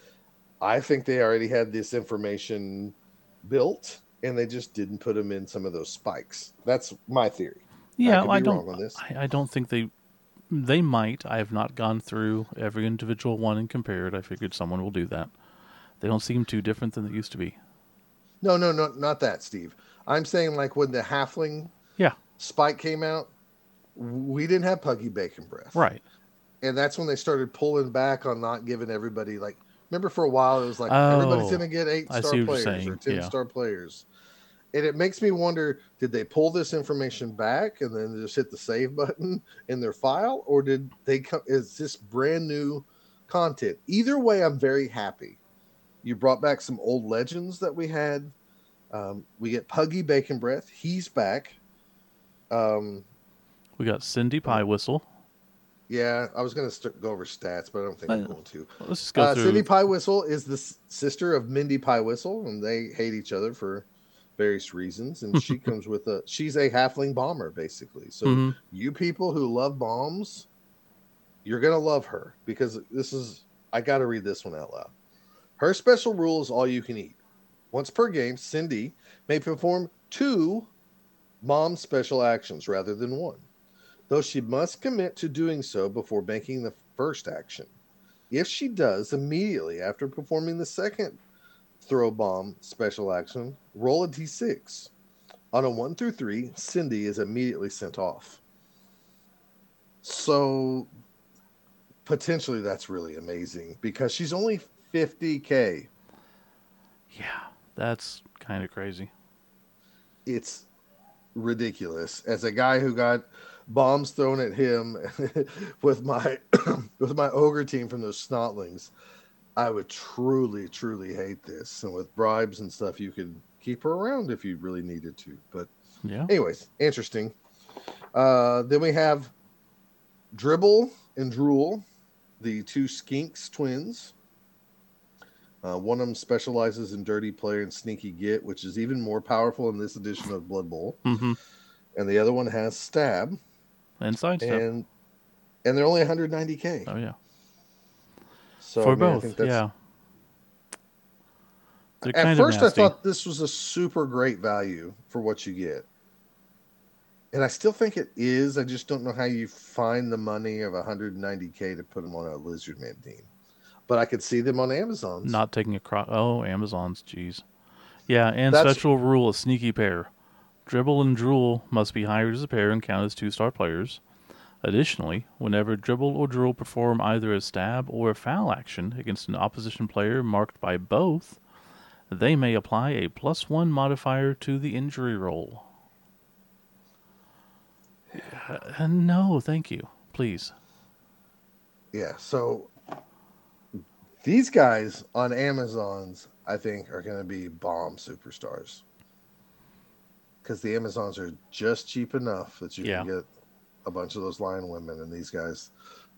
I think they already had this information built and they just didn't put them in some of those spikes. That's my theory. Yeah, I, I don't. I, I, don't think they. They might. I have not gone through every individual one and compared. I figured someone will do that. They don't seem too different than they used to be. No, no, no, not that, Steve. I'm saying like when the halfling yeah spike came out, we didn't have Puggy Bacon Breath. Right. And that's when they started pulling back on not giving everybody like remember for a while it was like oh, everybody's gonna get eight star players or ten yeah. star players. And it makes me wonder, did they pull this information back and then just hit the save button in their file? Or did they come is this brand new content? Either way, I'm very happy. You brought back some old legends that we had. Um, we get Puggy Bacon Breath. He's back. Um, we got Cindy Pie Whistle. Yeah, I was going to st- go over stats, but I don't think I, am going to. Let's just go uh, through. Cindy Pie Whistle is the s- sister of Mindy Pie Whistle, and they hate each other for various reasons. And she comes with a she's a halfling bomber, basically. So mm-hmm. you people who love bombs, you're gonna love her because this is I got to read this one out loud. Her special rule is all you can eat. Once per game, Cindy may perform two bomb special actions rather than one though she must commit to doing so before making the first action. If she does immediately after performing the second throw bomb special action, roll a d6. On a 1 through 3, Cindy is immediately sent off. So potentially that's really amazing because she's only 50k. Yeah, that's kind of crazy. It's ridiculous. As a guy who got bombs thrown at him with my with my ogre team from those snotlings, I would truly, truly hate this. And with bribes and stuff, you could keep her around if you really needed to. But yeah. Anyways, interesting. Uh, then we have Dribble and Drool, the two Skinks twins. Uh, one of them specializes in Dirty Player and Sneaky Git, which is even more powerful in this edition of Blood Bowl. Mm-hmm. And the other one has Stab, and sidestep. And and they're only 190k. Oh yeah. So for I mean, both, yeah. At first, I thought this was a super great value for what you get, and I still think it is. I just don't know how you find the money of 190k to put them on a Lizardman team, but I could see them on Amazon. Not taking a cross. Oh, Amazon's, jeez. Yeah, ancestral That's... rule: a sneaky pair. Dribble and Drool must be hired as a pair and count as two star players. Additionally, whenever Dribble or Drool perform either a stab or a foul action against an opposition player marked by both, they may apply a plus one modifier to the injury roll. Uh, no, thank you. Please. Yeah, so these guys on Amazon's, I think, are going to be bomb superstars because the Amazons are just cheap enough that you yeah. can get a bunch of those lion women and these guys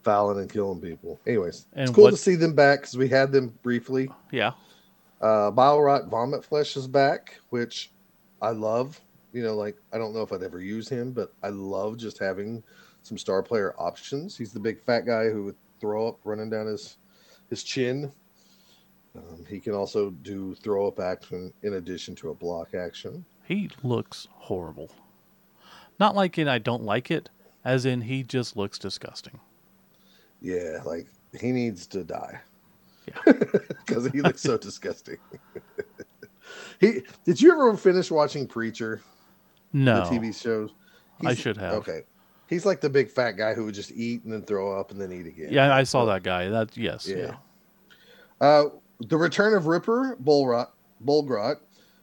fouling and killing people. Anyways, and it's cool what... to see them back because we had them briefly. Yeah. Uh, Bile Rot Vomit Flesh is back, which I love. You know, like I don't know if I'd ever use him, but I love just having some star player options. He's the big fat guy who would throw up running down his his chin. Um, he can also do throw up action in addition to a block action. He looks horrible. Not like in I don't like it, as in he just looks disgusting. Yeah, like he needs to die. Yeah. Because he looks so disgusting. he did you ever finish watching Preacher? No. The TV shows? He's, I should have. Okay. He's like the big fat guy who would just eat and then throw up and then eat again. Yeah, I saw that guy. That yes, yeah. yeah. Uh, the return of Ripper Bullrot, Bolgrot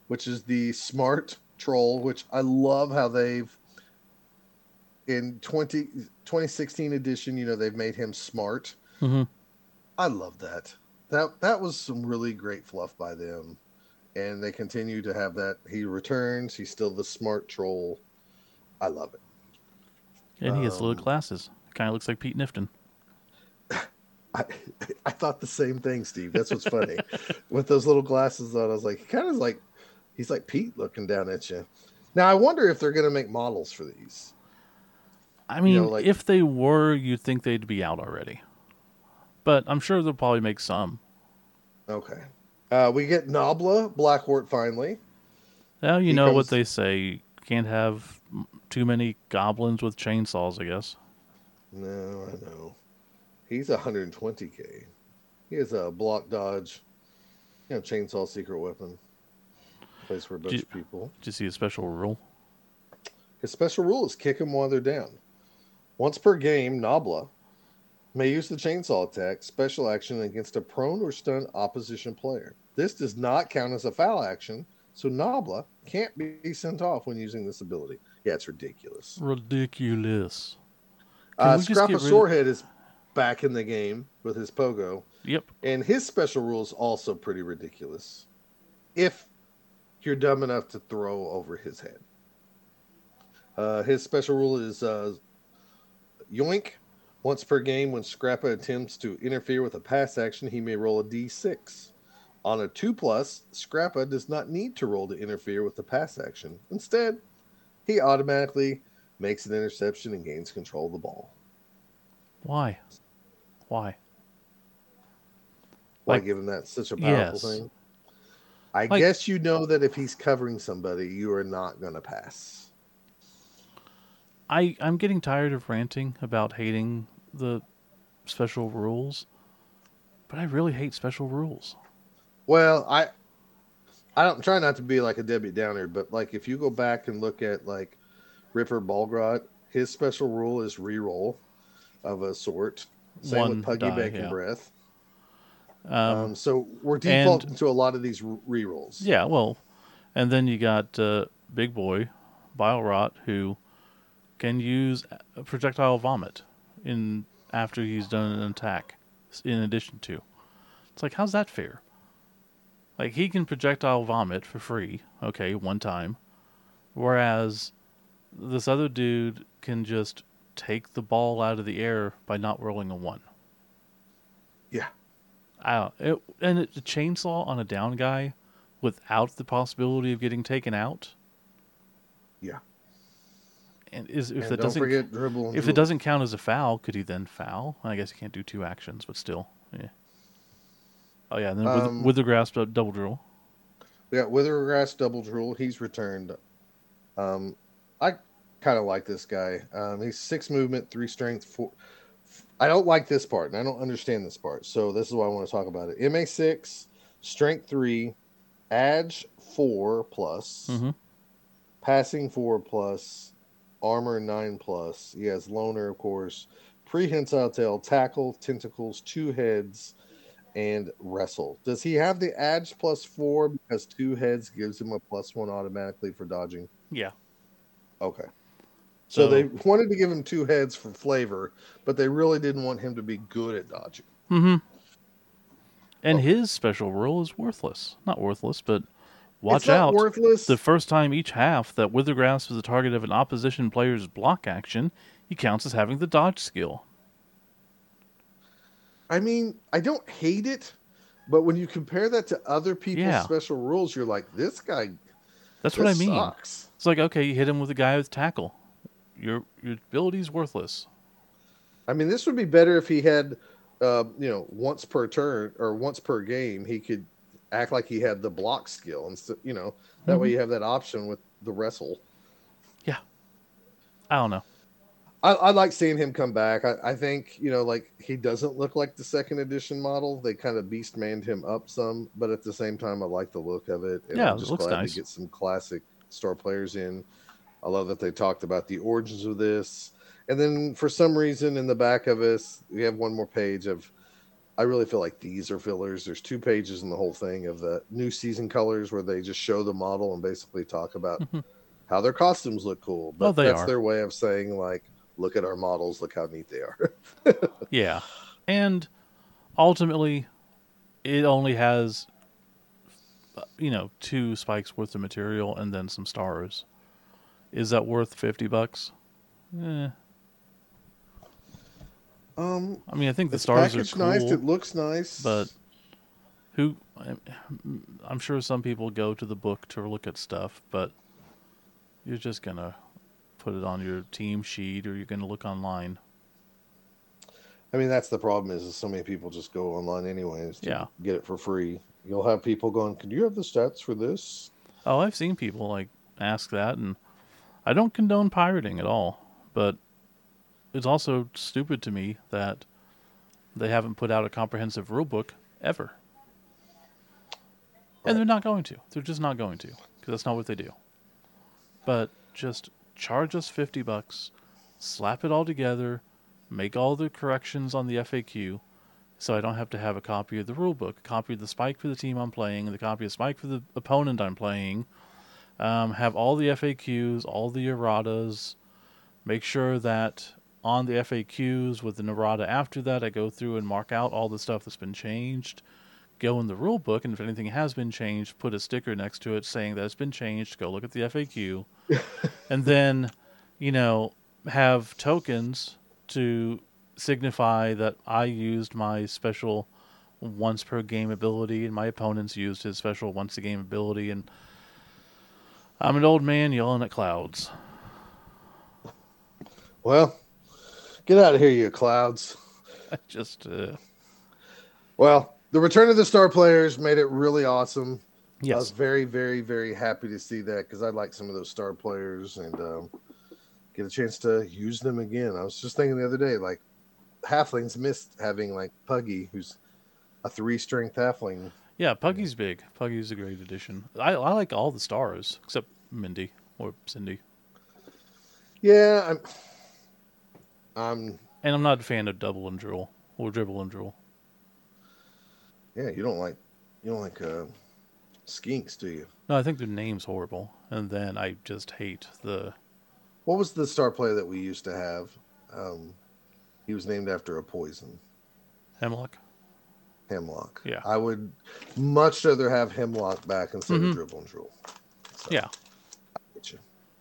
which is the smart troll, which I love how they've in 20, 2016 edition, you know, they've made him smart. Mhm. I love that. That that was some really great fluff by them. And they continue to have that. He returns, he's still the smart troll. I love it. And he has little Um, glasses. Kind of looks like Pete Nifton. I I thought the same thing, Steve. That's what's funny. With those little glasses on, I was like, he kind of like he's like Pete looking down at you. Now I wonder if they're gonna make models for these. I mean, know, like- if they were, you'd think they'd be out already. But I'm sure they'll probably make some. Okay. Uh, we get Nobbla Blackwart finally. Well, you He know what they say. You can't have too many goblins with chainsaws, I guess. No, I know. He's 120k. He has a block dodge, you know, chainsaw secret weapon. Place for a bunch Did- of people. Did you see a special rule? His special rule is kick them while they're down. Once per game, Nobbla may use the chainsaw attack special action against a prone or stunned opposition player. This does not count as a foul action, so Nobbla can't be sent off when using this ability. Yeah, it's ridiculous. Ridiculous. Can Uh, Scrappa of- Sorehead is back in the game with his pogo, Yep. and his special rule is also pretty ridiculous. If you're dumb enough to throw over his head, uh, his special rule is uh, yoink. Once per game, when Scrappa attempts to interfere with a pass action, he may roll a d6. On a 2 plus, Scrappa does not need to roll to interfere with the pass action. Instead, he automatically makes an interception and gains control of the ball. Why? Why? Why Like- give him that such a powerful Yes. thing? I Like- guess you know that if he's covering somebody, you are not going to pass. I I'm getting tired of ranting about hating the special rules, but I really hate special rules. Well, I I don't try not to be like a Debbie Downer, but like if you go back and look at like Ripper Bolgrot, his special rule is reroll of a sort. Same One with Puggy die, Bacon yeah. Breath. Um, Um, so we're defaulting to a lot of these re- rerolls. yeah, well, and then you got uh, Big Boy, Bile Rot, who can use projectile vomit in after he's done an attack. In addition to, it's like how's that fair? Like he can projectile vomit for free, okay, one time, whereas this other dude can just take the ball out of the air by not rolling a one. Yeah. I don't, it, and it, the chainsaw on a down guy without the possibility of getting taken out. Yeah. And is if And that doesn't forget dribble. If it doesn't count as a foul, could he then foul? I guess he can't do two actions, but still, yeah. Oh yeah, and then Um, with, with the grasp uh, double drill. Got Withergrasp Double Drool. He's returned. Um, I kind of like this guy. Um, he's six movement, three strength, four. I don't like this part, and I don't understand this part. So this is why I want to talk about it. MA six, strength three, edge four plus, mm-hmm. passing four plus, armor nine plus. He has loner, of course. Prehensile tail, tackle, tentacles, two heads, and wrestle. Does he have the edge plus four because two heads gives him a plus one automatically for dodging? Yeah. Okay. So, So, they wanted to give him two heads for flavor, but they really didn't want him to be good at dodging. Mm-hmm. And Oh. his special rule is worthless. Not worthless, but watch out. worthless. The first time each half that Withergrasp is the target of an opposition player's block action, he counts as having the dodge skill. I mean, I don't hate it, but when you compare that to other people's Yeah. special rules, you're like, this guy. That's what I mean. Sucks. It's like okay, you hit him with a guy with tackle. Your your ability's worthless. I mean, this would be better if he had, uh, you know, once per turn or once per game, he could act like he had the block skill, and so, you know, that way you have that option with the wrestle. Yeah, I don't know. I, I like seeing him come back. I, I think you know, like he doesn't look like the second edition model. They kind of beast manned him up some, but at the same time, I like the look of it. And Yeah, I'm it just looks glad nice. to get some classic star players in. I love that they talked about the origins of this, and then for some reason in the back of us, we have one more page of. I really feel like these are fillers. There's two pages in the whole thing of the new season colors where they just show the model and basically talk about Mhm. how their costumes look cool. But Well, they that's are. their way of saying like, look at our models, look how neat they are. Yeah. And ultimately, it only has, you know, two spikes worth of material and then some stars. Is that worth 50 bucks? Eh. um, I mean, I think the it's stars are cool, nice. It looks nice, but who? I'm- I'm sure some people go to the book to look at stuff, but you're just gonna put it on your team sheet or you're gonna look online. I mean, that's the problem is, is so many people just go online anyways to Yeah. get it for free. You'll have people going, "Can you have the stats for this?" Oh, I've seen people like ask that, and I don't condone pirating at all, but it's also stupid to me that they haven't put out a comprehensive rule book ever. And they're not going to. They're just not going to, because that's not what they do. But just charge us 50 bucks, slap it all together, make all the corrections on the FAQ, so I don't have to have a copy of the rule book, a copy of the spike for the team I'm playing, and the copy of the spike for the opponent I'm playing. Um, have all the FAQs, all the erratas. Make sure that on the FAQs with the errata after that, I go through and mark out all the stuff that's been changed. Go in the rule book, and if anything has been changed, put a sticker next to it saying that it's been changed. Go look at the FAQ, and then, you know, have tokens to signify that I used my special once per game ability and my opponents used his special once a game ability and I'm an old man yelling at clouds. Well, get out of here, you clouds. I just uh, Well, the return of the star players made it really awesome. Yes. I was very, very, very happy to see that because I like some of those star players and um, get a chance to use them again. I was just thinking the other day, like halflings missed having like Puggy, who's a three strength halfling. Yeah, Puggy's big. Puggy's a great addition. I I like all the stars except Mindy or Cindy. Yeah, I'm. I'm. And I'm not a fan of double and drill or dribble and drill. Yeah, you don't like you don't like uh, skinks, do you? No, I think the name's horrible. And then I just hate the What was the star player that we used to have? Um, he was named after a poison. hemlock. Hemlock. Yeah. I would much rather have Hemlock back instead Mhm. of Dribble and Drool. So, Yeah.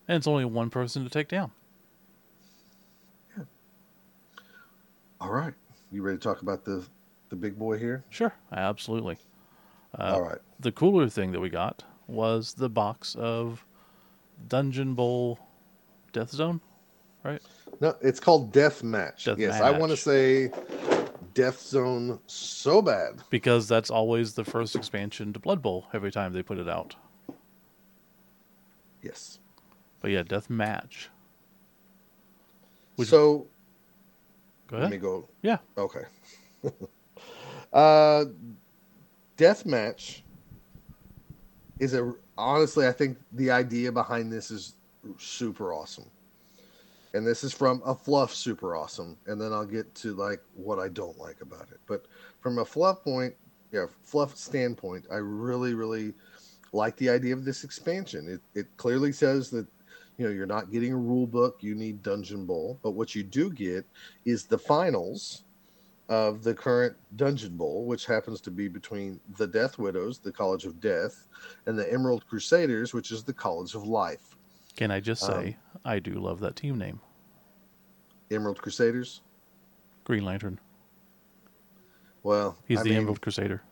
And it's only one person to take down. Yeah. All right. You ready to talk about the the big boy here? Sure, absolutely. Uh, All right. The cooler thing that we got was the box of Dungeon Bowl Death Zone, right? No, it's called Death Match. Death yes, I want to say Death Zone so bad. Because that's always the first expansion to Blood Bowl every time they put it out. Yes. But yeah, Death Match. Which- so Go let me go. Yeah. Okay. uh, Death Match is a honestly, I think the idea behind this is super awesome. And this is from a fluff super awesome. And then I'll get to like what I don't like about it. But from a fluff point, yeah, fluff standpoint, I really, really like the idea of this expansion. It it clearly says that you know you're not getting a rule book, you need Dungeon Bowl, but what you do get is the finals of the current Dungeon Bowl, which happens to be between the Death Widows, the College of Death, and the Emerald Crusaders, which is the College of Life. Can I just Um, say, I do love that team name Emerald Crusaders. Green Lantern. Well, He's I the mean, Emerald Crusader.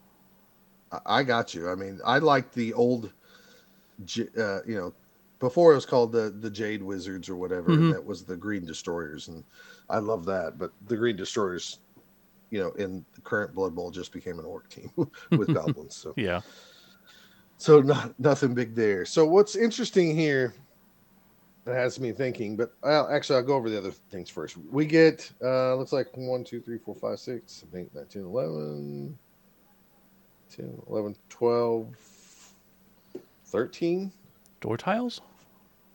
I- I got you. I mean, I like the old, uh, you know, before it was called the the Jade Wizards or whatever. Mhm. That was the Green Destroyers, and I love that. But the Green Destroyers, you know, in the current Blood Bowl, just became an orc team with goblins. So, Yeah. so not nothing big there. So what's interesting here that has me thinking, but well, actually, I'll go over the other things first. We get uh looks like 1, 2, 3, 4, 5, 6, 8, 9, 10, 11, 10, 11, 12, 13, Door tiles?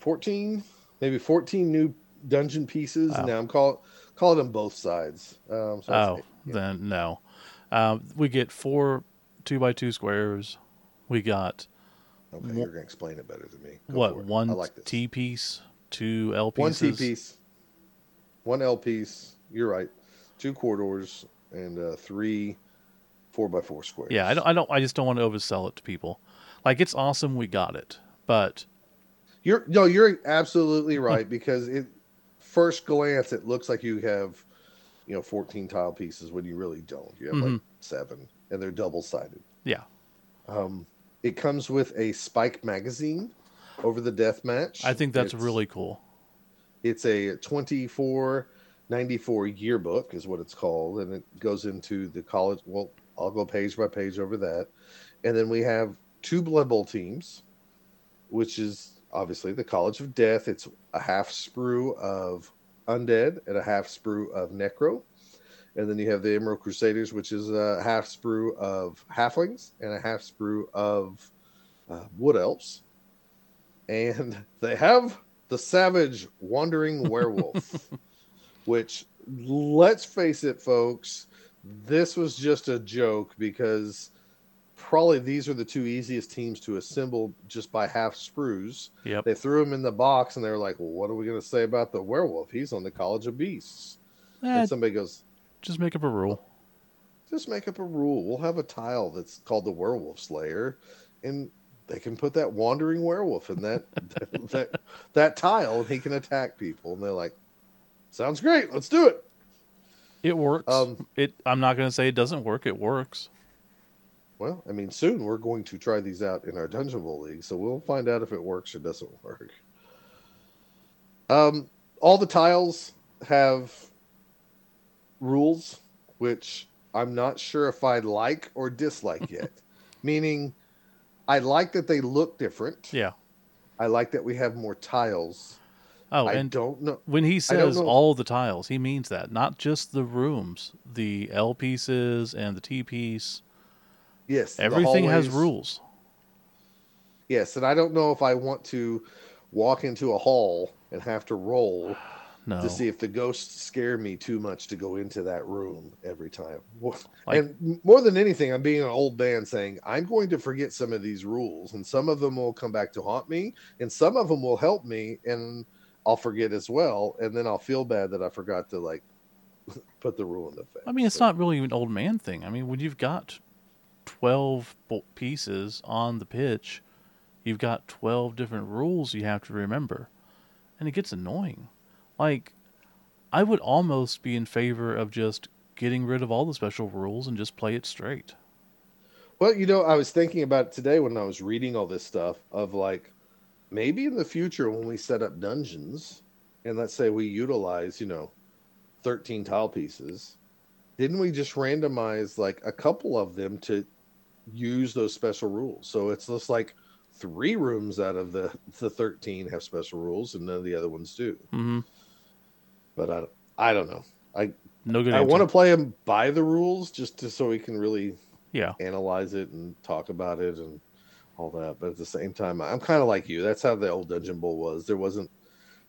14, maybe 14 new dungeon pieces. Now I'm call calling them both sides. Um, so Oh, it's- yeah. then no. Um, we get four two by two squares. We got okay, one- you're gonna explain it better than me. Go what one like. T piece, two L pieces, one. T piece. one L piece. You're right. Two corridors and uh, three four by four squares. Yeah, I don't, I don't. I just don't want to oversell it to people. Like it's awesome, we got it, but You're no, you're absolutely right because it first glance it looks like you have, you know, 14 tile pieces when you really don't. You have like Mhm. seven, and they're double sided. yeah, Um, it comes with a Spike magazine over the death match. I think that's It's- really cool. It's a 2494 yearbook, is what it's called, and it goes into the college. Well, I'll go page by page over that, and then we have two Blood Bowl teams, which is obviously the College of Death. It's a half sprue of undead and a half sprue of necro, and then you have the Emerald Crusaders, which is a half sprue of halflings and a half sprue of uh, wood elves, and they have the savage wandering werewolf which let's face it folks this was just a joke because probably these are the two easiest teams to assemble just by half sprues Yep. they threw him in the box and they were like well what are we going to say about the werewolf he's on the college of beasts Eh, and somebody goes just make up a rule. just make up a rule we'll have a tile that's called the werewolf slayer and they can put that wandering werewolf in that that, that that tile and he can attack people and they're like sounds great let's do it It works. Um, it. I'm not going to say it doesn't work. It works. Well i mean soon we're going to try these out in our dungeon bowl league so we'll find out if it works or doesn't work um all the tiles have rules which i'm not sure if i like or dislike yet meaning i like that they look different Yeah. I like that we have more tiles. Oh, I and don't know. when he says all the tiles, he means that not just the rooms, the L pieces and the T piece. Yes, Everything has rules. Yes, and I don't know if I want to walk into a hall and have to roll No. to see if the ghosts scare me too much to go into that room every time. Like- and more than anything, I'm being an old man saying I'm going to forget some of these rules, and some of them will come back to haunt me, and some of them will help me, and I'll forget as well, and then I'll feel bad that I forgot to like put the rule in effect. I mean, it's So- not really an old man thing. I mean, when you've got 12 pieces on the pitch, you've got 12 different rules you have to remember. And it gets annoying. Like, I would almost be in favor of just getting rid of all the special rules and just play it straight. Well, you know, I was thinking about it today when I was reading all this stuff of like maybe in the future when we set up dungeons and let's say we utilize, you know, 13 tile pieces, didn't we just randomize like a couple of them to use those special rules? So it's just like three rooms out of the the 13 have special rules and none of the other ones do. hmm But I I don't know. I No good I want to play them by the rules just to so we can really Yeah. analyze it and talk about it and all that. But at the same time, I'm kind of like you. That's how the old Dungeon Bowl was. There wasn't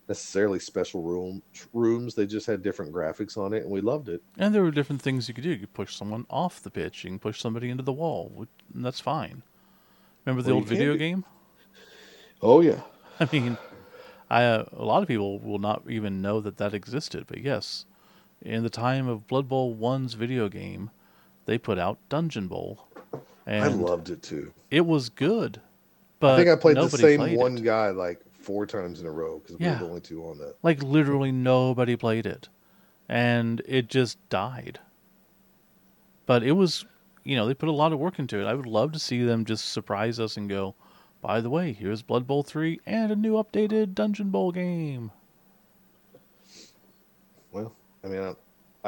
necessarily special room rooms. They just had different graphics on it, and we loved it. And there were different things you could do. You could push someone off the pitch. You can push somebody into the wall. which- And that's fine. Remember the Well, old video game? Oh yeah, I mean, I uh, a lot of people will not even know that that existed, but yes, in the time of Blood Bowl One's video game, they put out Dungeon Bowl, and I loved it too. it was good. But I think I played the same played one it. guy like four times in a row because we Yeah. were the only two on that. Like literally nobody played it, and it just died. But it was, you know, they put a lot of work into it. I would love to see them just surprise us and go, by the way, here's Blood Bowl three and a new updated Dungeon Bowl game. Well, I mean, I,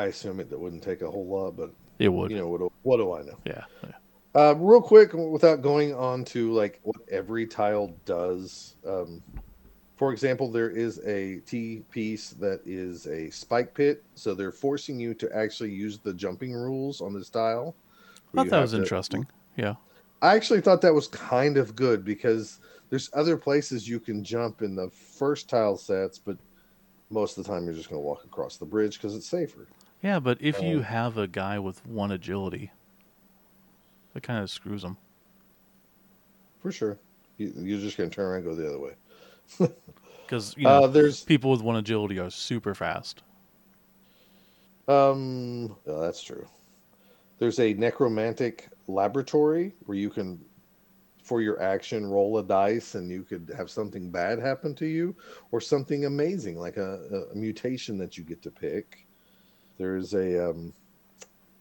I assume it that wouldn't take a whole lot, but It would, you know, what do, what do I know? yeah. yeah. Uh, real quick, without going on to like what every tile does. Um, for example, there is a T piece that is a spike pit, so they're forcing you to actually use the jumping rules on this tile. I thought that was to- interesting. Yeah. I actually thought that was kind of good because there's other places you can jump in the first tile sets, but most of the time you're just going to walk across the bridge because it's safer. Yeah, but if you Um, have a guy with one agility, that kind of screws him. For sure. You, you're just going to turn around and go the other way. Because, you know, uh, there's people with one agility are super fast. Um, that's true. There's a necromantic laboratory where you can, for your action, roll a dice, and you could have something bad happen to you, or something amazing like a, a mutation that you get to pick. There's a um,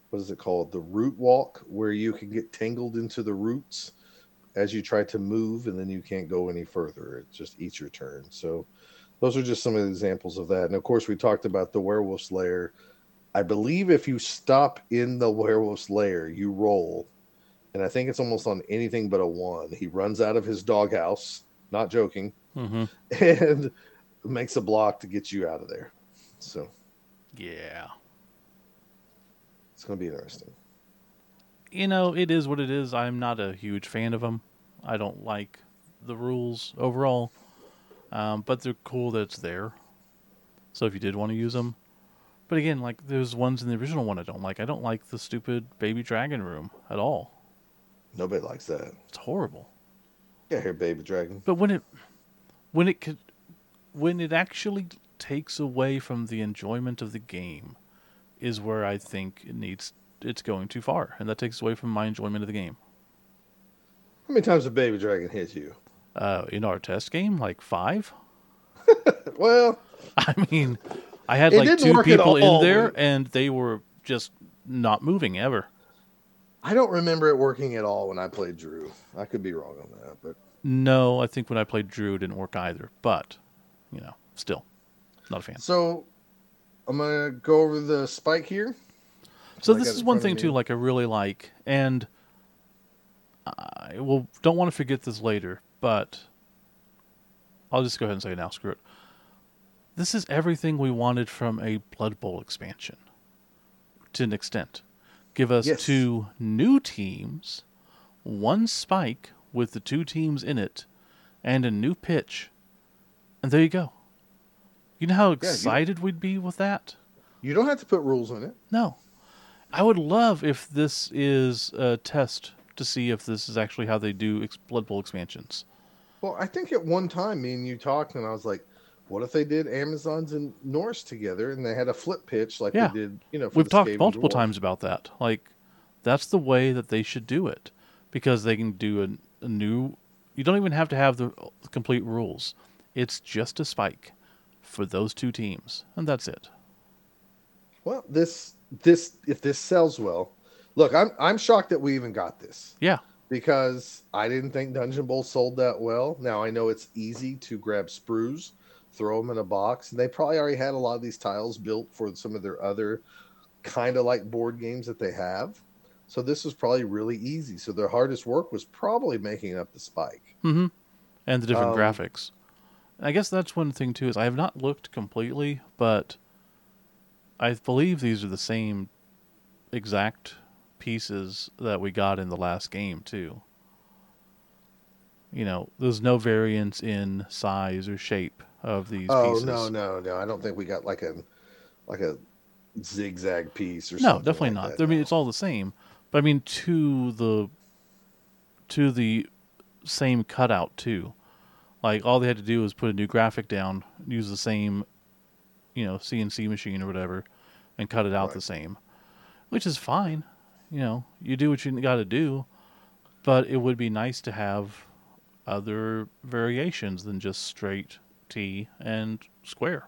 what is it called? The root walk, where you can get tangled into the roots as you try to move, and then you can't go any further. It just eats your turn. So, those are just some of the examples of that. And of course, we talked about the werewolf's lair. I believe if you stop in the werewolf's lair, you roll, and I think it's almost on anything but a one. He runs out of his doghouse, not joking, Mm-hmm. and makes a block to get you out of there. So Yeah. it's going to be interesting. You know, it is what it is. I'm not a huge fan of them. I don't like the rules overall, um, but they're cool that it's there. So if you did want to use them, but again, like there's ones in the original one I don't like. I don't like the stupid baby dragon room at all. Nobody likes that. It's horrible. Yeah, here, baby dragon. But when it when it could when it actually takes away from the enjoyment of the game is where I think it needs it's going too far, and that takes away from my enjoyment of the game. How many times a baby dragon hit you? Uh, in our test game, like five. Well, I mean, I had like two people in there, and they were just not moving ever. I don't remember it working at all when I played Drew. I could be wrong on that, but No, I think when I played Drew, it didn't work either. But you know, still, not a fan. so I'm gonna go over the spike here. So this is one thing too, like I really like, and I will don't want to forget this later, but I'll just go ahead and say it now. Screw it. This is everything we wanted from a Blood Bowl expansion, to an extent. Give us Yes. two new teams, one spike with the two teams in it, and a new pitch, and there you go. You know how you- excited we'd be with that? You don't have to put rules in it. No. I would love if this is a test to see if this is actually how they do ex- Blood Bowl expansions. Well, I think at one time me and you talked, and I was like, "What if they did Amazons and Norse together, and they had a flip pitch like Yeah. they did?" You know, for We've talked multiple times about that. Like, that's the way that they should do it because they can do a, a new. You don't even have to have the complete rules. It's just a spike for those two teams, and that's it. Well, this this if this sells well, look, I'm I'm shocked that we even got this. Yeah. because I didn't think Dungeon Bowl sold that well. Now I know it's easy to grab sprues, throw them in a box, and they probably already had a lot of these tiles built for some of their other kind of like board games that they have. So this was probably really easy. So their hardest work was probably making up the spike. Mm-hmm. And the different Um, graphics. I guess that's one thing too is I have not looked completely, but I believe these are the same exact pieces that we got in the last game too. You know, there's no variance in size or shape of these oh pieces. no, no, no! I don't think we got like a like a zigzag piece or something. No, definitely like not. that, I mean, no. it's all the same. But I mean, to the to the same cutout too. Like all they had to do was put a new graphic down, use the same, you know, CNC machine or whatever, and cut it out the same, which is fine. You know, you do what you got to do, but it would be nice to have other variations than just straight T and square.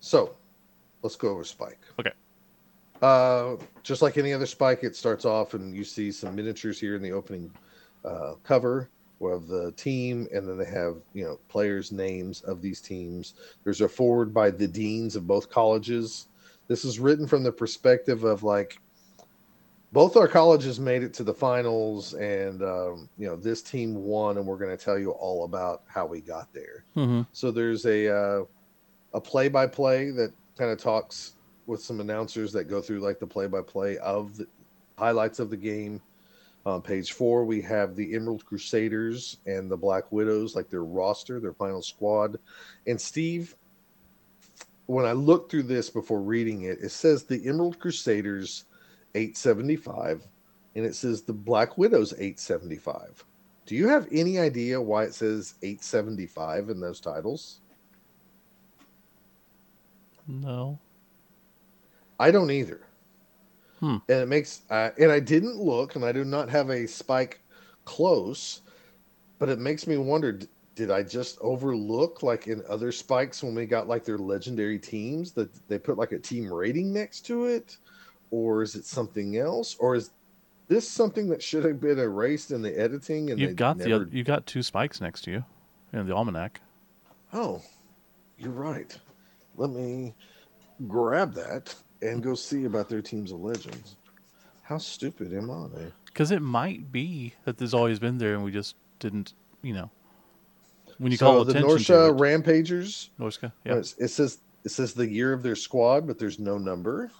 So, let's go over Spike. Okay. Uh, just like any other Spike, it starts off and you see some miniatures here in the opening uh, cover of the team, and then they have you know players' names of these teams. There's a forward by the deans of both colleges. This is written from the perspective of like both our colleges made it to the finals, and um, you know this team won, and we're going to tell you all about how we got there. Mm-hmm. So there's a uh, a play by play that kind of talks with some announcers that go through like the play by play of the highlights of the game. On page four, we have the Emerald Crusaders and the Black Widows, like their roster, their final squad. And Steve, when I looked through this before reading it, it says the Emerald Crusaders 875 and it says the Black Widows 875. Do you have any idea why it says 875 in those titles? No. I don't either. Hmm. And it makes, uh, and I didn't look, and I do not have a spike close, but it makes me wonder: d- did I just overlook, like in other spikes, when we got like their legendary teams, that they put like a team rating next to it, or is it something else, or is this something that should have been erased in the editing? And You've got the never... other, you got two spikes next to you in the almanac. Oh, you're right. Let me grab that and go see about their teams of legends. How stupid am I? Because it might be that there's always been there and we just didn't, you know, when you so call the attention Norsha to it. Rampagers, Norsca, uh, yeah. it says it says the year of their squad, but there's no number.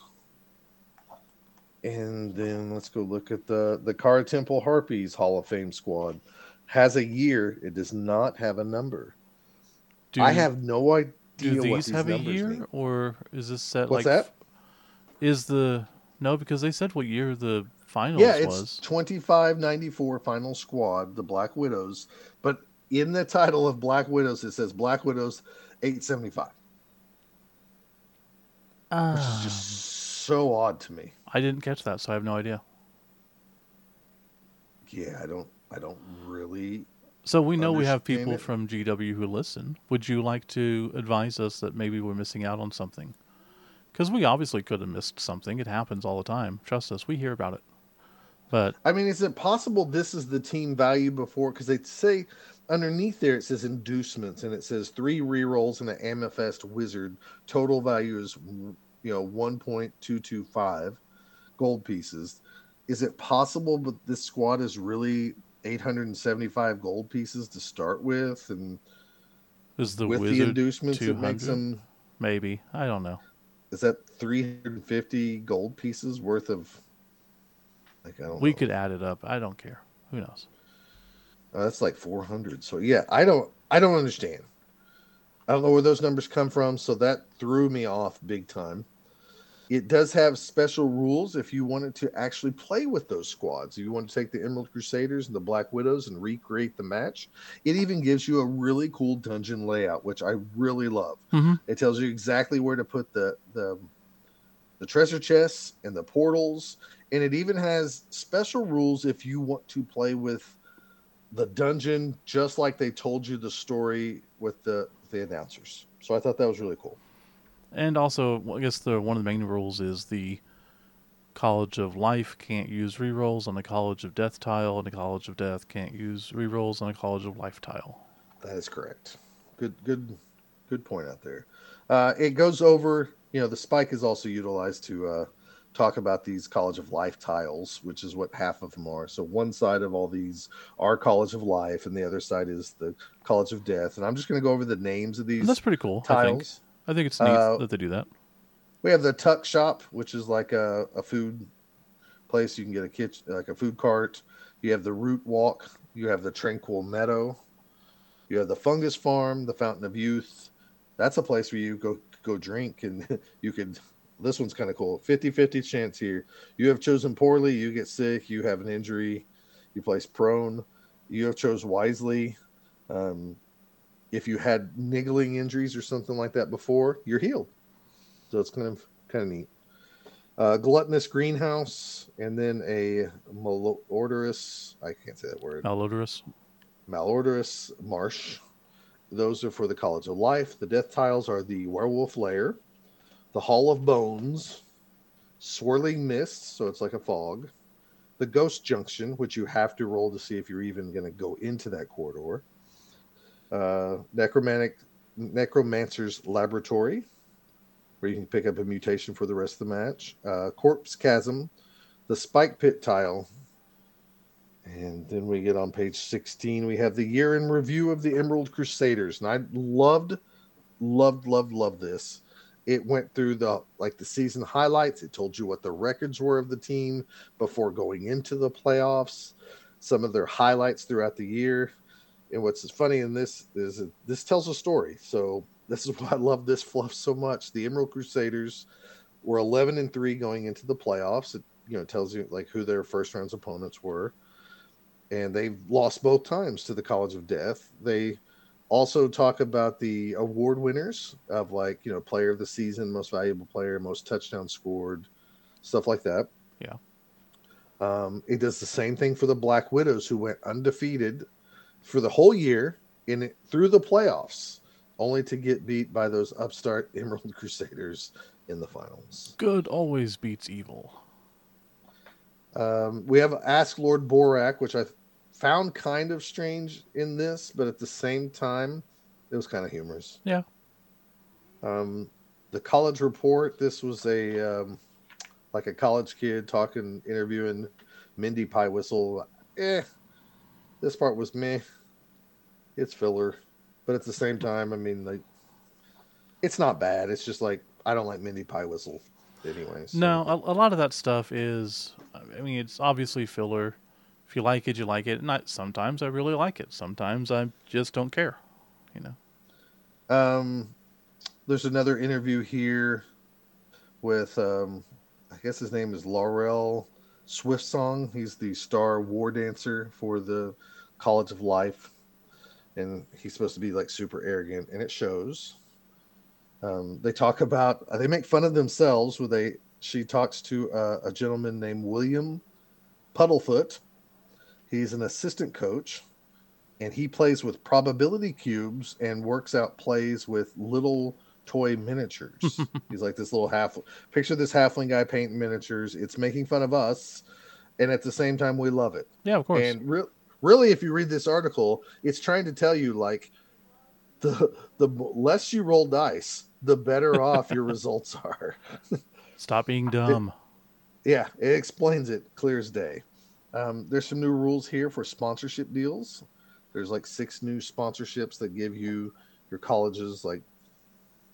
And then let's go look at the the Kara Temple Harpies Hall of Fame squad. Has a year. It does not have a number. Do, I have no idea do what these these have a year mean. or is this set What's like that? Is the no because they said what year the finals Yeah, it's was. 2594 final squad, the Black Widows. But in the title of Black Widows, it says Black Widows 875, which is Ah, just so odd to me. I didn't catch that, so I have no idea. Yeah, I don't, I don't really. So we know we have people it. from GW who listen. Would you like to advise us that maybe we're missing out on something? Because we obviously could have missed something. It happens all the time. Trust us, we hear about it. But I mean, is it possible this is the team value before? Because they say underneath there it says inducements, and it says three rerolls and an Amethyst Wizard. Total value is you know 1.225 gold pieces. Is it possible that this squad is really 875 gold pieces to start with, and is the with the inducements, it makes them maybe? I don't know. Is that 350 gold pieces worth of? Like I don't. We know. could add it up. I don't care. Who knows? Uh, that's like 400. So yeah, I don't I don't understand. I don't know where those numbers come from, so that threw me off big time. It does have special rules if you wanted to actually play with those squads. If you want to take the Emerald Crusaders and the Black Widows and recreate the match, it even gives you a really cool dungeon layout, which I really love. Mhm. It tells you exactly where to put the the the treasure chests and the portals, and it even has special rules if you want to play with the dungeon just like they told you the story with the the announcers. So I thought that was really cool. And also, well, I guess the one of the main rules is the College of Life can't use rerolls on the College of Death tile, and the College of Death can't use rerolls on the College of Life tile. That is correct. Good good good point out there. Uh, it goes over, you know, the spike is also utilized to uh, talk about these College of Life tiles, which is what half of them are. So one side of all these are College of Life, and the other side is the College of Death. And I'm just going to go over the names of these that's pretty cool. I think. tiles. I think it's neat Uh, that they do that. We have the Tuck Shop, which is like a, a food place. You can get a kitchen, like a food cart. You have the Root Walk. You have the Tranquil Meadow. You have the Fungus Farm, the Fountain of Youth. That's a place where you go go drink and you could. This one's kind of cool. 50 50 chance here. You have chosen poorly. You get sick. You have an injury. You place prone. You have chose wisely. Um, if you had niggling injuries or something like that before, you're healed. So it's kind of kind of neat. Uh, gluttonous greenhouse, and then a malodorous. I can't say that word. Malodorous. Malodorous marsh. Those are for the College of Life. The death tiles are the werewolf lair, the Hall of Bones, swirling mist, so it's like a fog, the ghost junction, which you have to roll to see if you're even going to go into that corridor. Uh, necromantic necromancer's laboratory, where you can pick up a mutation for the rest of the match. Uh, corpse chasm, the spike pit tile, and then we get on page 16. We have the year in review of the Emerald Crusaders. And I loved, loved, loved, loved this. It went through the like the season highlights. It told you what the records were of the team before going into the playoffs, some of their highlights throughout the year. And what's funny in this is this tells a story. So this is why I love this fluff so much. The Emerald Crusaders were 11 and 3 going into the playoffs. It you know tells you like who their first round's opponents were and they've lost both times to the College of Death. They Also, talk about the award winners of like you know player of the season, most valuable player, most touchdown scored, stuff like that. Yeah. Um, it does the same thing for the Black Widows, who went undefeated for the whole year in through the playoffs, only to get beat by those upstart Emerald Crusaders in the finals. Good always beats evil. Um, we have Ask Lord Borak, which I found kind of strange in this, but at the same time, it was kind of humorous. Yeah. Um, the college report. This was a um, like a college kid talking, interviewing Mindy Pie Whistle. Eh, this part was meh. It's filler, but at the same time, I mean, like, it's not bad. It's just like I don't like Mindy Pie Whistle, anyways. No, a, a lot of that stuff is. I mean, it's obviously filler. If you like it, you like it. And I, sometimes I really like it. Sometimes I just don't care. You know. Um, there's another interview here with um, I guess his name is Laurel Swift Song. He's the star war dancer for the College of Life, and he's supposed to be like super arrogant, and it shows. Um, they talk about uh, they make fun of themselves when they she talks to uh, a gentleman named William Puddlefoot. He's an assistant coach, and he plays with probability cubes and works out plays with little toy miniatures. He's like this little half. Picture this halfling guy painting miniatures. It's making fun of us, and at the same time, we love it. Yeah, of course. And re- really, if you read this article, it's trying to tell you like the the less you roll dice, the better off your results are. Stop being dumb. Yeah, it explains it clear as day. Um, there's some new rules here for sponsorship deals. There's like six new sponsorships that give you your colleges like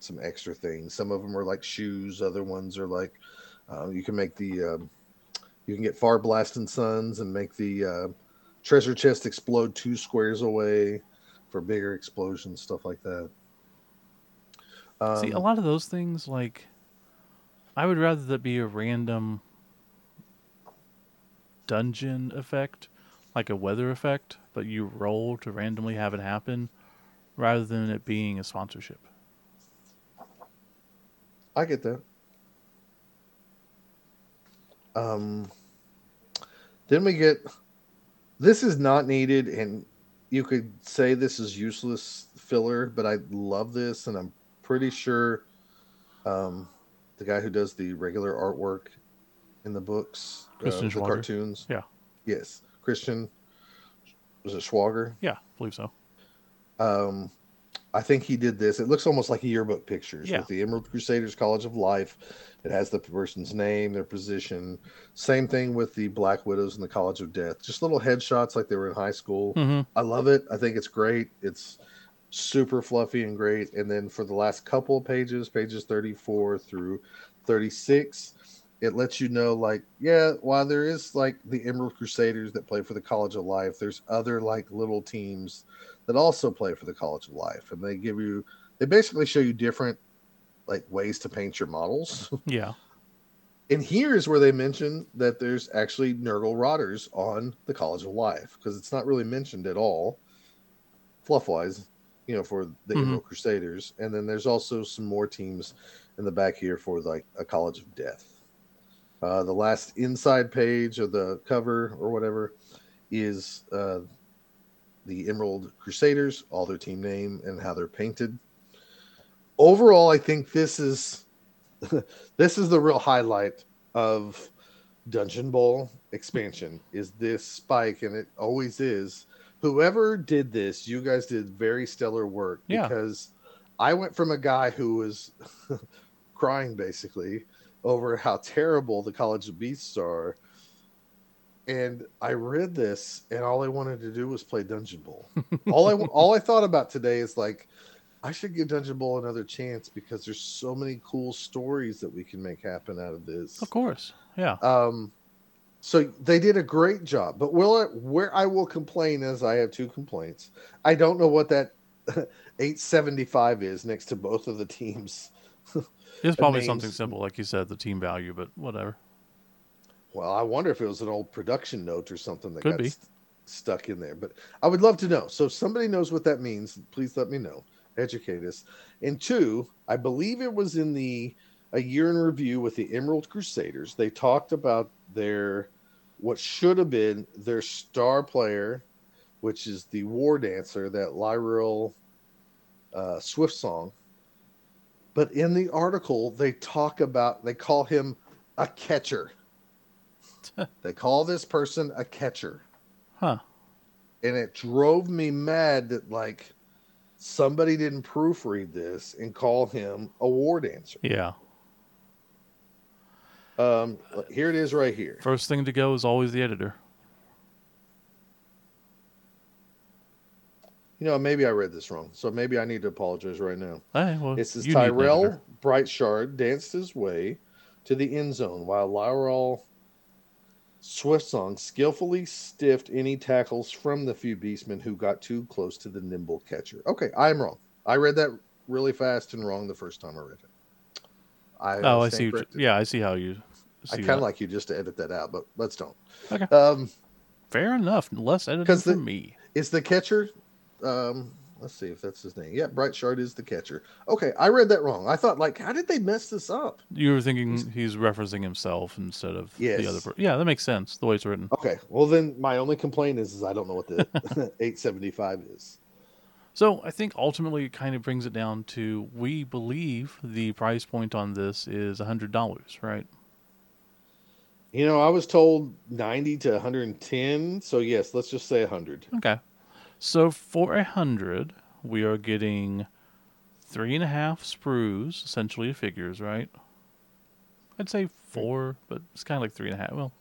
some extra things. Some of them are like shoes. Other ones are like uh, you can make the um, you can get Far Blast and Sons and make the uh, treasure chest explode two squares away for bigger explosions, stuff like that. Um, See, a lot of those things, like, I would rather that be a random dungeon effect, like a weather effect, but you roll to randomly have it happen, rather than it being a sponsorship. I get that. Um, then we get this is not needed, and you could say this is useless filler, but I love this, and I'm pretty sure um, the guy who does the regular artwork in the books, uh, the cartoons, Yeah. yes, Christian was it Schwager? Yeah, I believe so. Um, I think he did this. It looks almost like a yearbook pictures Yeah. with the Emerald Crusaders College of Life. It has the person's name, their position. Same thing with the Black Widows and the College of Death. Just little headshots like they were in high school. hmm I love it. I think it's great. It's super fluffy and great. And then for the last couple of pages, pages 34 through 36, it lets you know, like, yeah, while there is like the Emerald Crusaders that play for the College of Life, there's other like little teams that also play for the College of Life. And they give you, they basically show you different like ways to paint your models. Yeah. And here's where they mention that there's actually Nurgle Rotters on the College of Life because it's not really mentioned at all, fluff wise, you know, for the Mhm. Emerald Crusaders. And then there's also some more teams in the back here for like a College of Death. Uh, the last inside page of the cover or whatever is uh, the Emerald Crusaders, all their team name and how they're painted. Overall, I think this is this is the real highlight of Dungeon Bowl expansion is this spike, and it always is. Whoever did this, you guys did very stellar work Yeah. because I went from a guy who was crying basically over how terrible the College of Beasts are. And I read this, and all I wanted to do was play Dungeon Bowl. all I all I thought about today is like, I should give Dungeon Bowl another chance because there's so many cool stories that we can make happen out of this. Of course. Yeah. Um, so they did a great job. But will I, where I will complain is I have two complaints. I don't know what that 875 is next to both of the teams. It's probably names- something simple, like you said, the team value, but whatever. Well, I wonder if it was an old production note or something that Could got st- stuck in there. But I would love to know. So if somebody knows what that means, please let me know. Educate us. And two, I believe it was in the a year in review with the Emerald Crusaders. They talked about their what should have been their star player, which is the war dancer, that Lyrell uh, Swift song. But in the article, they talk about they call him a catcher. they call this person a catcher. Huh. And it drove me mad that like somebody didn't proofread this and call him a war dancer. Yeah. Um, here it is right here. First thing to go is always the editor. You know, maybe I read this wrong, so maybe I need to apologize right now. Hey, well, It says you need an Tyrell. Brightshard danced his way to the end zone while Lyrell Swiftsong skillfully stiffed any tackles from the few beastmen who got too close to the nimble catcher. Okay, I'm wrong. I read that really fast and wrong the first time I read it. I Oh, I see. you-. Yeah, I see how you. I kind of like you just to edit that out, but let's don't. Okay. Um, Fair enough. Less editing for the- me. is the catcher? Um, let's see if that's his name. Yeah, Bright Shard is the catcher. Okay, I read that wrong. I thought like, how did they mess this up? You were thinking he's referencing himself instead of Yes. the other. Per- yeah, that makes sense. The way it's written. Okay, well then my only complaint is, is I don't know what the 875 is. So I think ultimately it kind of brings it down to we believe the price point on this is a hundred dollars, right? You know, I was told 90 to 110, so yes, let's just say 100. Okay. So for a hundred, we are getting three and a half sprues, essentially figures, right? I'd say four, but it's kind of like three and a half. Well,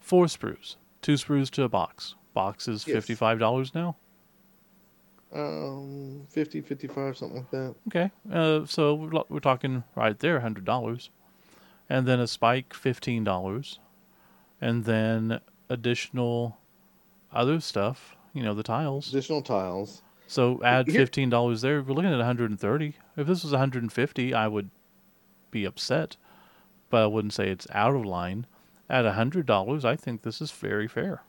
four sprues, two sprues to a box. Box is Yes. fifty-five dollars now. Um, 50, 55, something like that. Okay, uh, so we're, we're talking right there, hundred dollars, and then a spike, fifteen dollars, and then additional other stuff. You know, the tiles. Additional tiles. So add fifteen dollars there. We're looking at one hundred and thirty. If this was one hundred and fifty, I would be upset, but I wouldn't say it's out of line. At hundred dollars, I think this is very fair.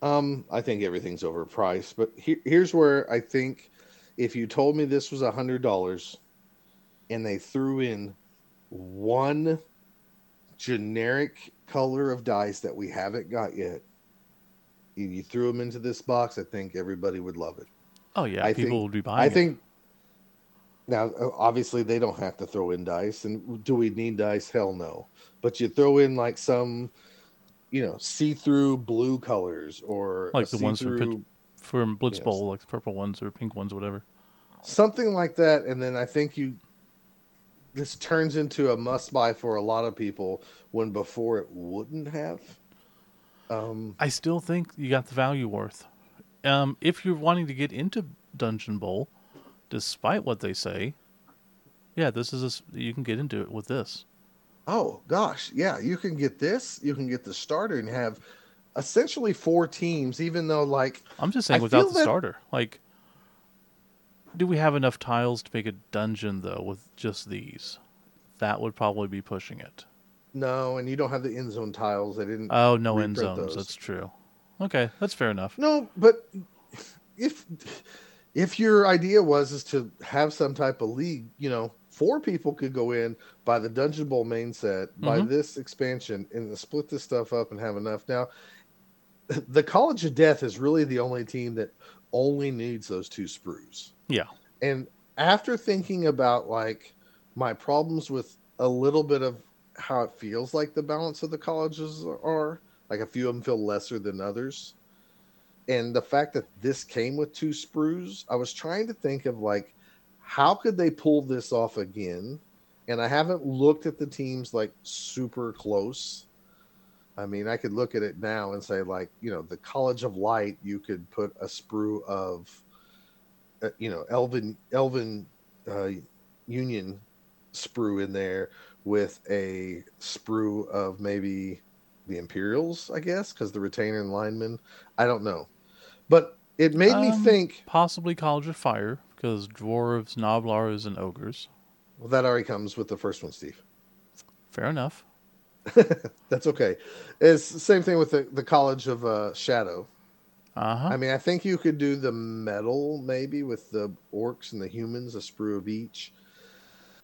Um, I think everything's overpriced, but here, here's where I think if you told me this was a hundred dollars and they threw in one generic color of dice that we haven't got yet, and you threw them into this box, I think everybody would love it. Oh yeah, I people think- would be buying. I it. think now, uh, obviously, they don't have to throw in dice, and do we need dice? Hell no. But you throw in like some, you know, see-through blue colors or Like the ones from Pit- see-through- Blitz Yes. Bowl, like the purple ones or pink ones, whatever. something like that, and then I think you this turns into a must-buy for a lot of people when before it wouldn't have. Um, I still think you got the value worth. Um, if you're wanting to get into Dungeon Bowl, despite what they say, yeah, this is a you can get into it with this. Oh gosh, yeah, you can get this, you can get the starter and have essentially four teams, even though like I'm just saying I without the that- starter. Like, do we have enough tiles to make a dungeon though with just these? That would probably be pushing it. No, and you don't have the end zone tiles. They didn't. Oh, no end zones. those. That's true. Okay, that's fair enough. no, but if if your idea was is to have some type of league, you know, four people could go in by the Dungeon Bowl main set, buy Mhm. this expansion, and split this stuff up and have enough. Now, the College of Death is really the only team that only needs those two sprues. Yeah. And after thinking about like my problems with a little bit of how it feels like the balance of the colleges are, like a few of them feel lesser than others. And the fact that this came with two sprues, I was trying to think of like how could they pull this off again? And I haven't looked at the teams like super close. I mean, I could look at it now and say, like, you know, the College of Light, you could put a sprue of, uh, you know, Elven Elven uh, Union sprue in there with a sprue of maybe the Imperials, I guess, because the retainer and lineman. I don't know, but it made me Um, think. Possibly College of Fire because dwarves, gnoblars, and ogres. Well, that already comes with the first one, Steve. Fair enough. That's okay. It's the same thing with the, the College of uh, Shadow. Uh huh. I mean, I think you could do the metal maybe with the orcs and the humans, a sprue of each.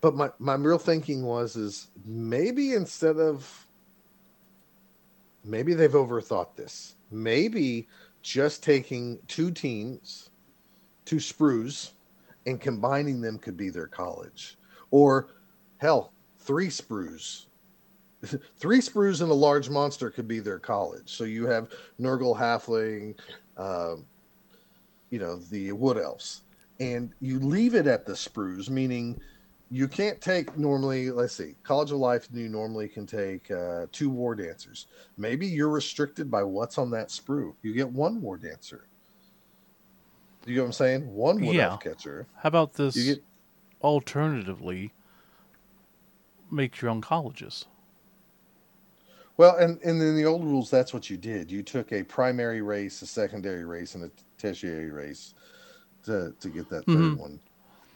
But my, my real thinking was is maybe instead of maybe they've overthought this. Maybe just taking two teams, two sprues, and combining them could be their college. Or hell, three sprues. three sprues and a large monster could be their college. So you have Nurgle Halfling, um, you know, the Wood Elves. And you leave it at the sprues, meaning you can't take normally, let's see, College of Life, you normally can take uh, two War Dancers. Maybe you're restricted by what's on that sprue. You get one War Dancer. You get what I'm saying? One Wood Yeah. Elf catcher. How about this? You get Alternatively, make your own colleges. Well, and, and in the old rules, that's what you did. You took a primary race, a secondary race, and a tertiary race to, to get that 3rd Mhm. one.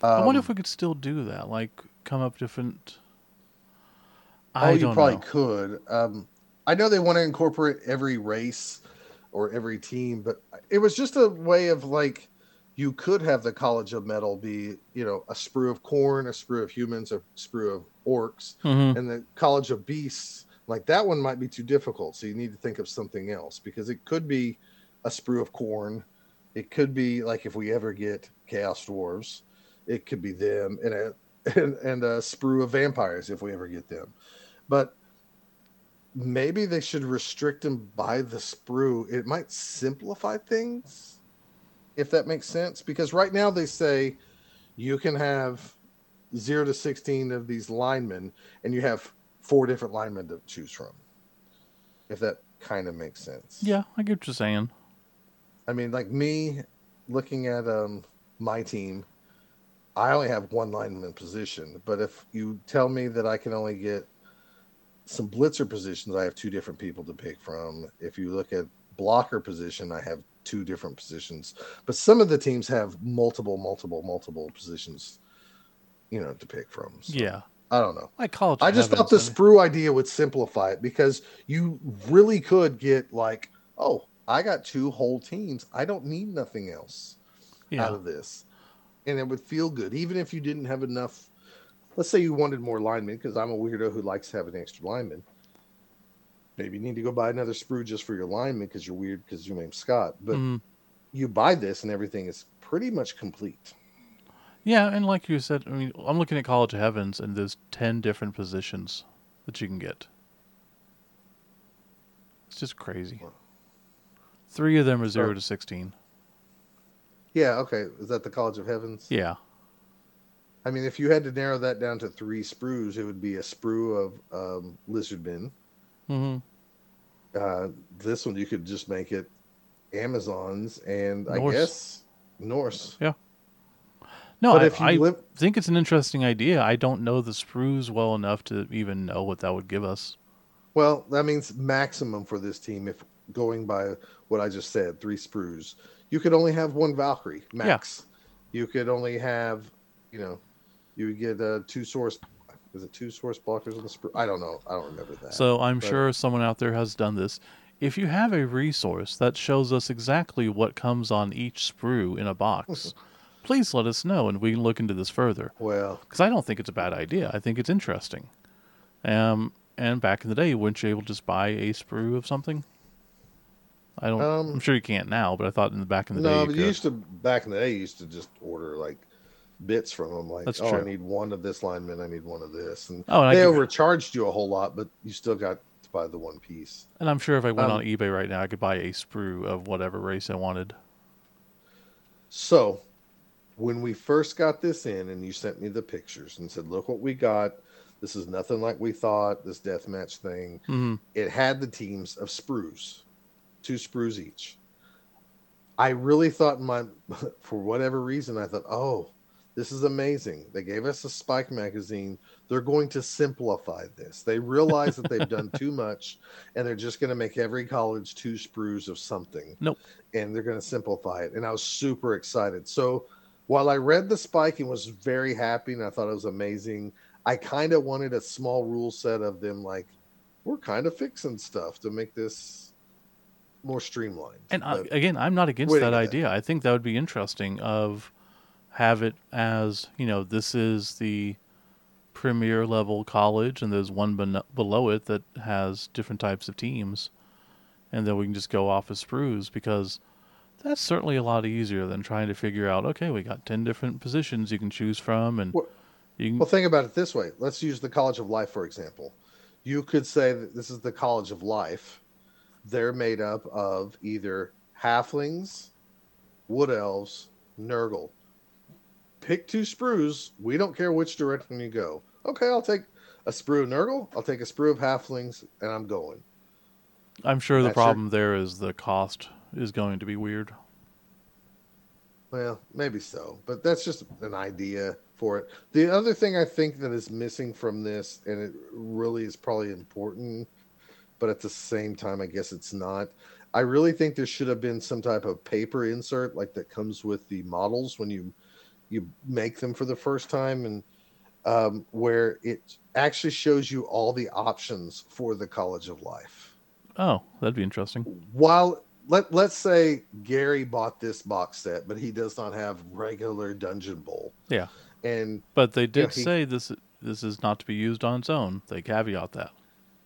I wonder Um, if we could still do that. Like, come up different. oh, you probably know. could. Um, I know they want to incorporate every race or every team, but it was just a way of like you could have the College of Metal be, you know, a sprue of Khorne, a sprue of humans, a sprue of orcs, Mhm. and the College of Beasts, like that one might be too difficult. So you need to think of something else because it could be a sprue of Khorne. It could be like if we ever get Chaos Dwarves, it could be them and a and, and a sprue of vampires if we ever get them. But maybe they should restrict them by the sprue. It might simplify things, if that makes sense. Because right now they say you can have zero to 16 of these linemen, and you have four different linemen to choose from. If that kind of makes sense. Yeah, I get what you're saying. I mean, like me looking at um my team, I only have one lineman position. But if you tell me that I can only get some blitzer positions, I have two different people to pick from. If you look at blocker position, I have two different positions. But some of the teams have multiple, multiple, multiple positions, you know, to pick from. So, Yeah, I don't know. like college. I just thought the sprue idea would simplify it because you really could get like, oh, I got two whole teams. I don't need nothing else yeah, out of this. And it would feel good, even if you didn't have enough. Let's say you wanted more linemen, because I'm a weirdo who likes having extra linemen. Maybe you need to go buy another sprue just for your lineman because you're weird because your name's Scott. But Mhm. you buy this and everything is pretty much complete. yeah, and like you said, I mean, I'm looking at College of Heavens, and there's ten different positions that you can get. It's just crazy. Three of them are zero to sixteen. Yeah, okay. Is that the College of Heavens? Yeah, I mean, if you had to narrow that down to three sprues, it would be a sprue of um, lizardmen. hmm Uh, this one you could just make it Amazons and I guess Norse. Yeah. No, but I, if you I live, think it's an interesting idea. I don't know the sprues well enough to even know what that would give us. well, that means maximum for this team. If going by what I just said, three sprues, you could only have one Valkyrie max. You could only have, you know, you would get uh, two Saurus. Is it two Saurus blockers on the sprue? I don't know. I don't remember that. So I'm but- sure someone out there has done this. If you have a resource that shows us exactly what comes on each sprue in a box, please let us know and we can look into this further. well, Because I don't think it's a bad idea. I think it's interesting. Um, and back in the day, weren't you able to just buy a sprue of something? I don't. Um, I'm sure you can't now, but I thought in the back in the day. no, you you used to back in the day. You used to just order like bits from them. Like, That's oh, I need one of this lineman. I need one of this, and Oh, and they could- overcharged you a whole lot, but you still got to buy the one piece. And I'm sure if I went um, on eBay right now, I could buy a sprue of whatever race I wanted. So, when we first got this in, and you sent me the pictures and said, "Look what we got. This is nothing like we thought. This deathmatch thing." hmm It had the teams of sprues, two sprues each. I really thought my, for whatever reason, I thought, "Oh, this is amazing. They gave us a Spike magazine. They're going to simplify this. They realize that they've done too much, and they're just going to make every college two sprues of something." Nope. and they're going to simplify it. And I was super excited. So while I read the spike and was very happy and I thought it was amazing, I kind of wanted a small rule set of them like we're kind of fixing stuff to make this more streamlined. And I, again, I'm not against that idea. I think that would be interesting. Of have it as you know, this is the premier level college, and there's one ben- below it that has different types of teams, and then we can just go off as sprues because that's certainly a lot easier than trying to figure out. Okay, we got ten different positions you can choose from, and Well- you can Well, think about it this way. Let's use the College of Life, for example. You could say that this is the College of Life. They're made up of either halflings, wood elves, Nurgle. Pick two sprues. We don't care which direction you go. Okay, I'll take a sprue of Nurgle. I'll take a sprue of halflings, and I'm going. I'm sure the That's your- problem there is the cost is going to be weird. Well, maybe so, but that's just an idea for it. The other thing I think that is missing from this, and it really is probably important, but at the same time, I guess it's not. I really think there should have been some type of paper insert like that comes with the models when you you make them for the first time, and um, where it actually shows you all the options for the College of Life Oh, that'd be interesting. while let let's say Gary bought this box set, but he does not have regular Dungeon Bowl. Yeah. And But they did he- say this this is not to be used on its own. They caveat that.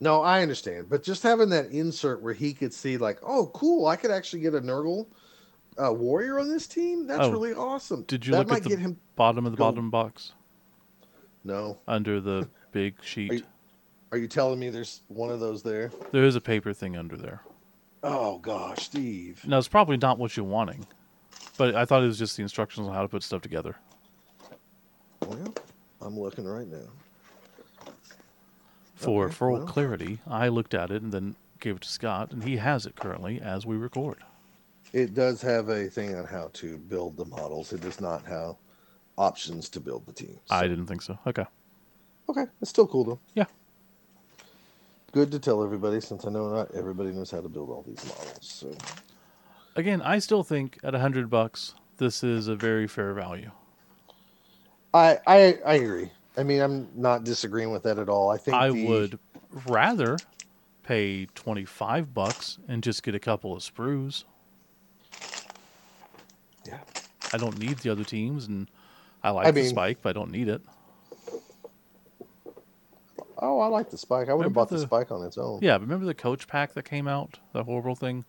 No, I understand, but just having that insert where he could see, like, oh, cool, I could actually get a Nurgle uh, warrior on this team. That's Oh, really awesome. did you that look at the- him? Bottom of the Go. bottom box No, under the big sheet. you- are you telling me there's one of those there? There is a paper thing under there. Oh gosh, Steve. Now it's probably not what you're wanting, but I thought it was just the instructions on how to put stuff together. Well, I'm looking right now. For Okay, full well. clarity, I looked at it and then gave it to Scott, and he has it currently as we record. It does have a thing on how to build the models. It does not have options to build the teams. I didn't think so. Okay. Okay, it's still cool though. Yeah. Good to tell everybody since I know not everybody knows how to build all these models. So Again, I still think at a hundred bucks, this is a very fair value. I I I agree. I mean, I'm not disagreeing with that at all. I think I the- would rather pay twenty five bucks and just get a couple of sprues. Yeah. I don't need the other teams, and I like I the mean- spike, but I don't need it. Oh, I like the spike. I would have bought the, the- spike on its own. Yeah, remember the coach pack that came out? The horrible thing.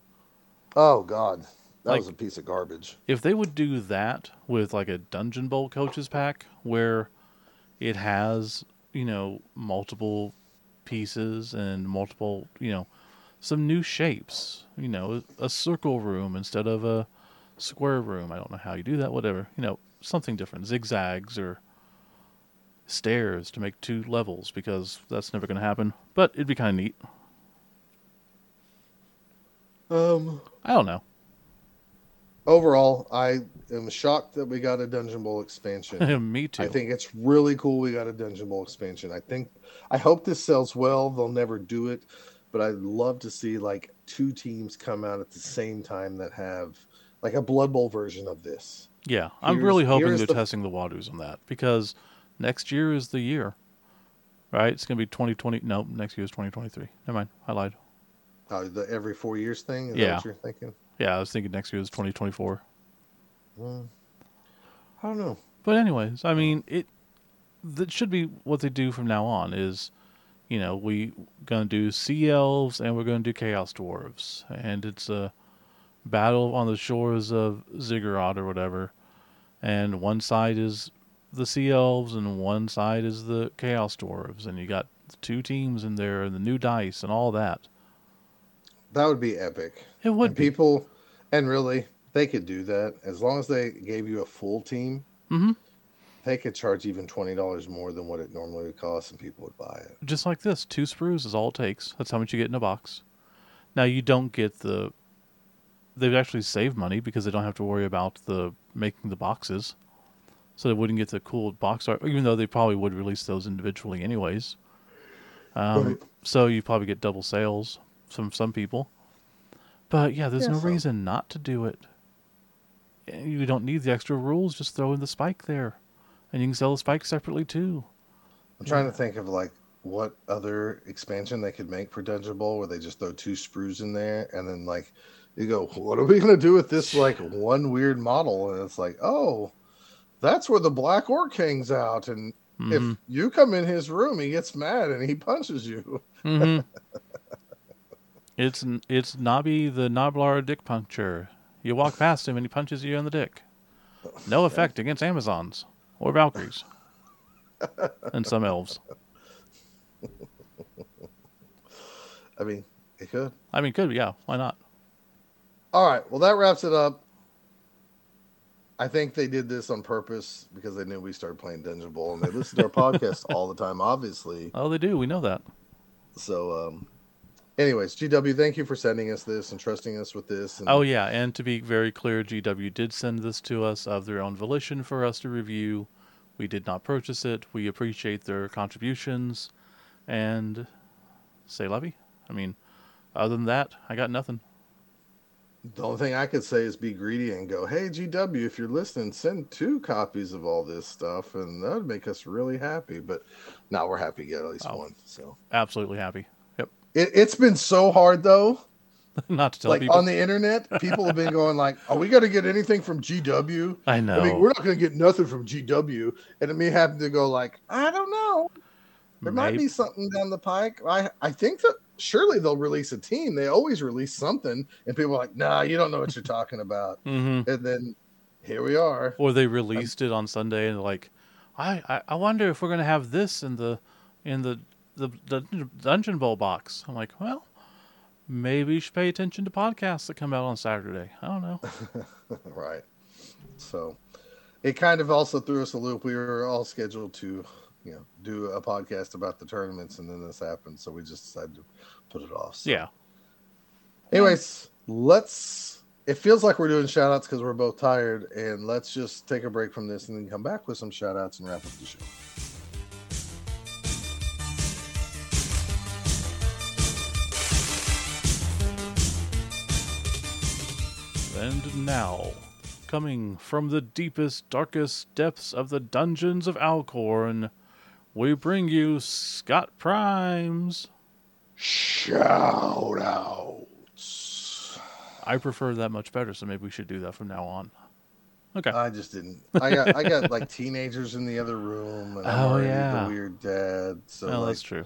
Oh God, that Like- was a piece of garbage. If they would do that with like a Dungeon Bowl coaches pack, where it has you know multiple pieces and multiple you know some new shapes, you know a circle room instead of a square room. I don't know how you do that. Whatever, you know something different, zigzags or stairs to make two levels because that's never going to happen. But it'd be kind of neat. Um. I don't know. Overall, I am shocked that we got a Dungeon Bowl expansion. Me too. I think it's really cool we got a Dungeon Bowl expansion. I think I hope this sells well. They'll never do it, but I'd love to see like two teams come out at the same time that have like a Blood Bowl version of this. Yeah, I'm Here's- really hoping they're the- testing the waters on that because next year is the year, right? It's going to be 2020. No, next year is 2023. Never mind. I lied. Uh, the every four years thing. Is that Yeah. what you're thinking? Yeah, I was thinking next year is 2024. Well, mm. I don't know. But anyways, I mean, it that should be what they do from now on is, you know, we going to do sea elves and we're going to do chaos dwarves and it's a battle on the shores of Ziggurat or whatever. And one side is the sea elves and one side is the chaos dwarves and you got two teams in there and the new dice and all that. That would be epic. It would and people, and really, they could do that as long as they gave you a full team. Mhm. They could charge even twenty dollars more than what it normally would cost, and people would buy it. just like this, two sprues is all it takes. That's how much you get in a box. Now you don't get the. They've actually saved money because they don't have to worry about the making the boxes, so they wouldn't get the cool box art. Even though they probably would release those individually anyways. Um, Right. So you probably get double sales from some people. But yeah, there's Yeah, no some. reason not to do it. You don't need the extra rules. Just throw in the spike there, and you can sell the spike separately too. I'm trying to think of like what other expansion they could make for Dungeon Bowl where they just throw two sprues in there and then like you go, what are we gonna do with this like one weird model? And it's like, oh, that's where the black orc hangs out, and Mhm. if you come in his room, he gets mad and he punches you. hmm it's it's Nobby the Gnoblar dick puncture. You walk past him and he punches you in the dick. No effect against Amazons or Valkyries and some elves. I mean, it could. I mean, could yeah. Why not? All right. Well, that wraps it up. I think they did this on purpose because they knew we started playing Dungeon Bowl and they listen to our podcast all the time, obviously. Oh, they do. We know that. So, um, anyways, GW, thank you for sending us this and trusting us with this. And Oh yeah, and to be very clear, GW did send this to us of their own volition for us to review. We did not purchase it. We appreciate their contributions, and say lovey. I mean, other than that, I got nothing. The only thing I could say is be greedy and go, hey, GW, if you're listening, send two copies of all this stuff, and that would make us really happy. But now we're happy to get at least Oh. one. So Absolutely happy. It, it's been so hard though. not to tell like people. on the internet, people have been going like, "Are we going to get anything from GW?" I know. I mean, we're not going to get nothing from GW, and it may happen to go like, "I don't know." There might be something down the pike. I I think that surely they'll release a team. They always release something, and people are like, "Nah, you don't know what you're talking about." Mhm. And then here we are. Or they released it on Sunday and they're like, I, I, I wonder if we're gonna have this in the in the, the the Dungeon Bowl box. I'm like, well, maybe you should pay attention to podcasts that come out on Saturday. I don't know. right. So it kind of also threw us a loop. We were all scheduled to, you know, do a podcast about the tournaments, and then this happened, so we just decided to put it off. So. Yeah. Anyways, let's. It feels like we're doing shout outs because we're both tired, and let's just take a break from this and then come back with some shout outs and wrap up the show. And now, coming from the deepest, darkest depths of the dungeons of Alcorn, we bring you Scott Primes. Shout outs. I prefer that much better, so maybe we should do that from now on. Okay. I just didn't. I got I got like teenagers in the other room, and I'm Oh, yeah. the weird dad. So oh, well, like, that's true.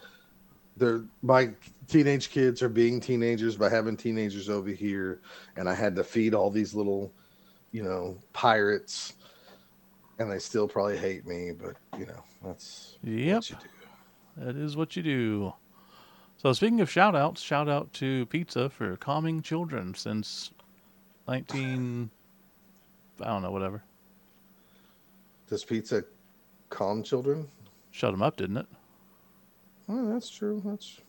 they're my teenage kids are being teenagers by having teenagers over here and i had to feed all these little you know pirates and they still probably hate me but you know that's Yep. what you do That is what you do. So speaking of shout outs, shout out to Pizza for calming children since 19 I don't know, whatever. does pizza calm children Shut them up, didn't it? oh that's true that's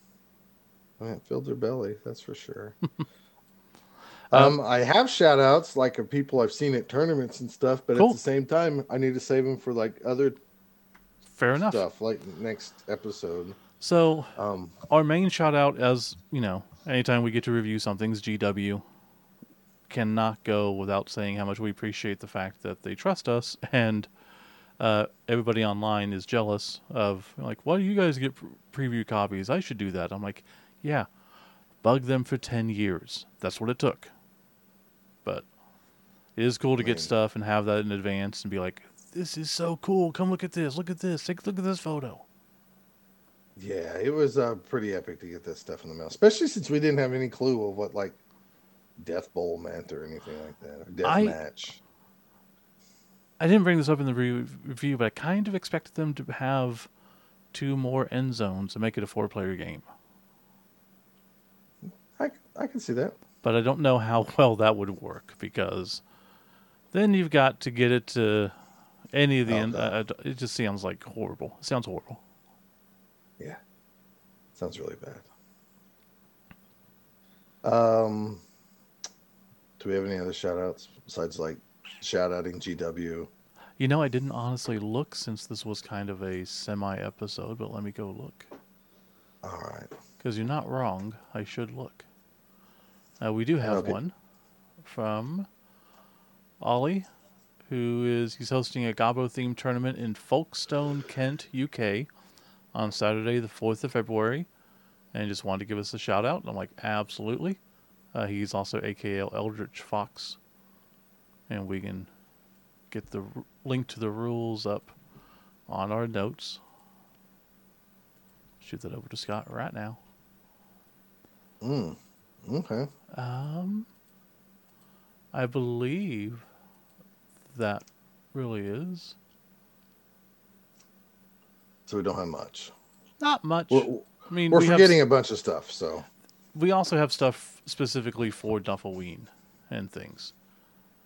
It filled their belly that's for sure. Um i have shout outs like of people i've seen at tournaments and stuff but Cool. at the same time i need to save them for like other Fair enough. stuff like next episode. So um our main shout out as, you know, anytime we get to review something's GW cannot go without saying how much we appreciate the fact that they trust us and uh, everybody online is jealous of like why do you guys get pre- preview copies? I should do that. I'm like yeah. Bug them for 10 years. That's what it took. But it is cool to get stuff and have that in advance and be like this is so cool. Come look at this. Look at this. Take a look at this photo. Yeah, it was uh, pretty epic to get that stuff in the mail, especially since we didn't have any clue of what like Death Bowl meant or anything like that. Or Death I- Match. I didn't bring this up in the re- review, but I kind of expected them to have two more end zones and make it a four player game. I can see that. But I don't know how well that would work because then you've got to get it to any of the Oh, end. Uh, it just sounds like horrible. It sounds horrible. Yeah, sounds really bad. Um, do we have any other shout outs besides like shout outing GW? You know, I didn't honestly look since this was kind of a semi episode, but let me go look. All right. Because you're not wrong. I should look. Uh, we do have Okay. one from Ollie, who is he's hosting a Gabo themed tournament in Folkestone, Kent, UK, on Saturday, the 4th of February, and just wanted to give us a shout out. And I'm like, absolutely. Uh, he's also AKL Eldritch Fox. And we can get the r- link to the rules up on our notes. Shoot that over to Scott right now. Mm. Okay. Um, I believe that really is So we don't have much. not much. We're, I mean, we're we have forgetting a bunch of stuff. So we also have stuff specifically for Nuffleween and things.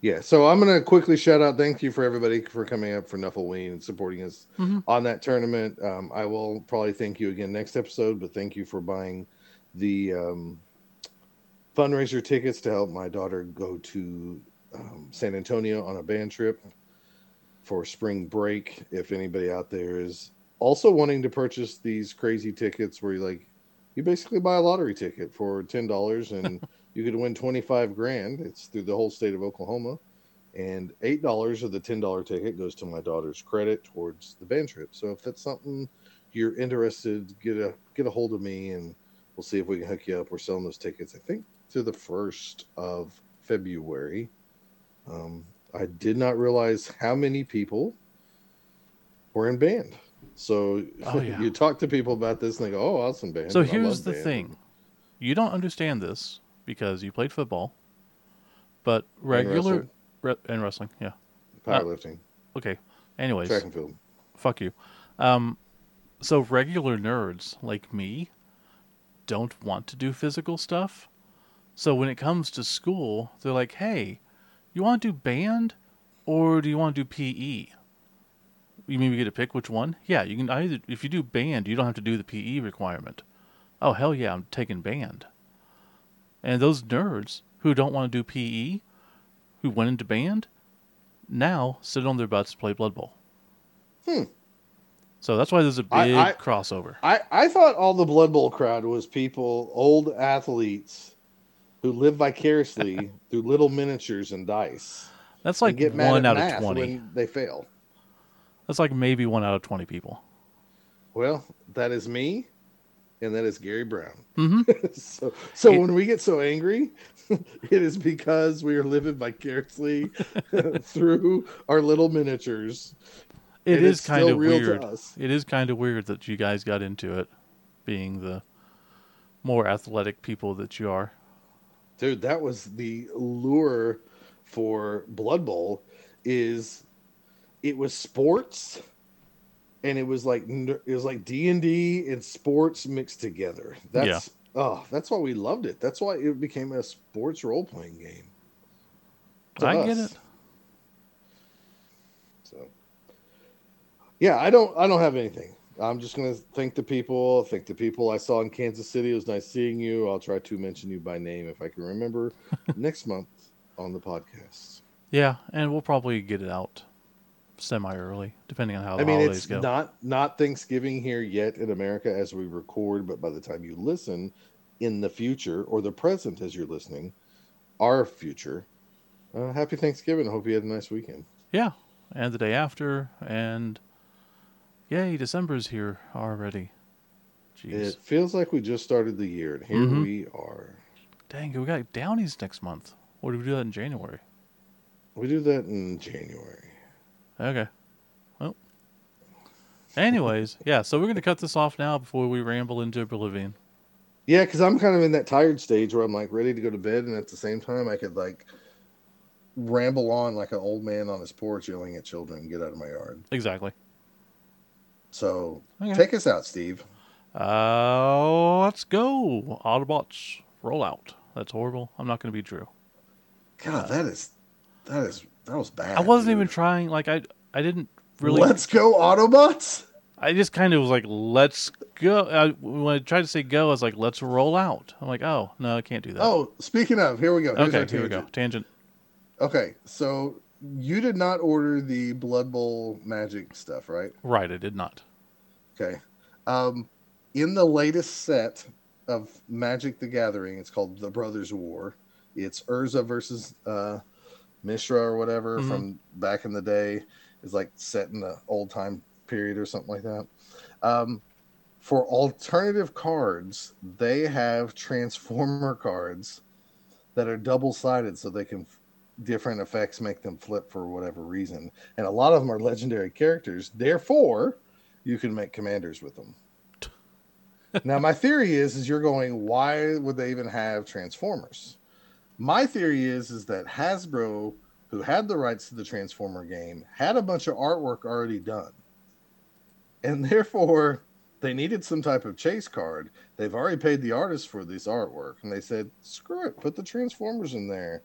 yeah. So I'm gonna quickly shout out. Thank you for everybody for coming up for Nuffleween and supporting us Mhm. on that tournament. Um, I will probably thank you again next episode, but thank you for buying the um, fundraiser tickets to help my daughter go to um, San Antonio on a band trip for spring break. If anybody out there is also wanting to purchase these crazy tickets where you like, you basically buy a lottery ticket for ten dollars and you could win twenty five grand. It's through the whole state of Oklahoma, and eight dollars of the ten dollar ticket goes to my daughter's credit towards the band trip. So if that's something you're interested, get a get a hold of me and we'll see if we can hook you up. We're selling those tickets, I think, to the first of February. Um, I did not realize how many people were in band. So Oh, yeah. you talk to people about this and they go, "Oh, awesome band." So here's the band." thing. You don't understand this because you played football, but And regular wrestled, re- and wrestling, yeah. powerlifting, Okay. Anyways, track and field. fuck you. Um, so regular nerds like me don't want to do physical stuff. So when it comes to school, they're like, "Hey, you want to do band, or do you want to do PE?" You mean we get to pick which one? Yeah, you can either. If you do band, you don't have to do the PE requirement. Oh hell yeah, I'm taking band. And those nerds who don't want to do PE, who went into band, now sit on their butts to play Blood Bowl. Hmm. So that's why there's a big I- I- crossover. I, I thought all the Blood Bowl crowd was people, old athletes who live vicariously through little miniatures and dice. That's like get one out of twenty. they fail. That's like maybe one out of twenty people. Well, that is me, and that is Gary Brown. hmm so, so It- when we get so angry, it is because we are living vicariously through our little miniatures. It is kind of weird. It is kind of weird that you guys got into it, being the more athletic people that you are. Dude that was the lure for blood bowl is it was sports and it was like it was like d&d and sports mixed together. That's oh that's why we loved it. That's why it became a sports role-playing game. To I get it. so yeah i don't i don't have anything i'm just gonna thank the people thank the people i saw in kansas city. It was nice seeing you. I'll try to mention you by name if i can remember next month on the podcast. Yeah, and we'll probably get it out semi early, depending on how the i mean holidays it's go. not not thanksgiving here yet in america as we record but by the time you listen in the future or the present as you're listening our future uh, happy thanksgiving. Hope you had a nice weekend. Yeah, and the day after, and yay, December's here already. Jeez, it feels like we just started the year and here Mhm. we are dang, we got Downies next month. Or do we do that in January? we do that in january Okay. Well. Anyways, yeah, so we're going to cut this off now before we ramble into oblivion. Yeah, because I'm kind of in that tired stage where I'm like ready to go to bed, and at the same time, I could like ramble on like an old man on his porch yelling at children, "Get out of my yard!" Exactly. So Okay. take us out, Steve. Uh, let's go. Autobots, roll out. That's horrible. I'm not going to be Drew. God, that is that is that was bad. I wasn't dude. even trying. Like I, I didn't really. Let's go, Autobots. I just kind of was like, let's go. I, when I tried to say go, I was like, let's roll out. I'm like, oh no, I can't do that. Oh, speaking of, here we go. Here's okay, here we go. Tangent. Okay, so you did not order the Blood Bowl magic stuff, right? Right, I did not. Okay. Um, in the latest set of Magic the Gathering, it's called The Brothers War. It's Urza versus uh, Mishra or whatever Mhm. from back in the day. Is like set in the old time period or something like that. Um, for alternative cards, they have transformer cards that are double sided so they can different effects make them flip for whatever reason. And a lot of them are legendary characters. Therefore, you can make commanders with them. now, my theory is is you're going, why would they even have transformers? My theory is is that Hasbro, who had the rights to the Transformer game, had a bunch of artwork already done. And therefore, they needed some type of chase card. They've already paid the artist for this artwork, and they said, "Screw it, put the Transformers in there."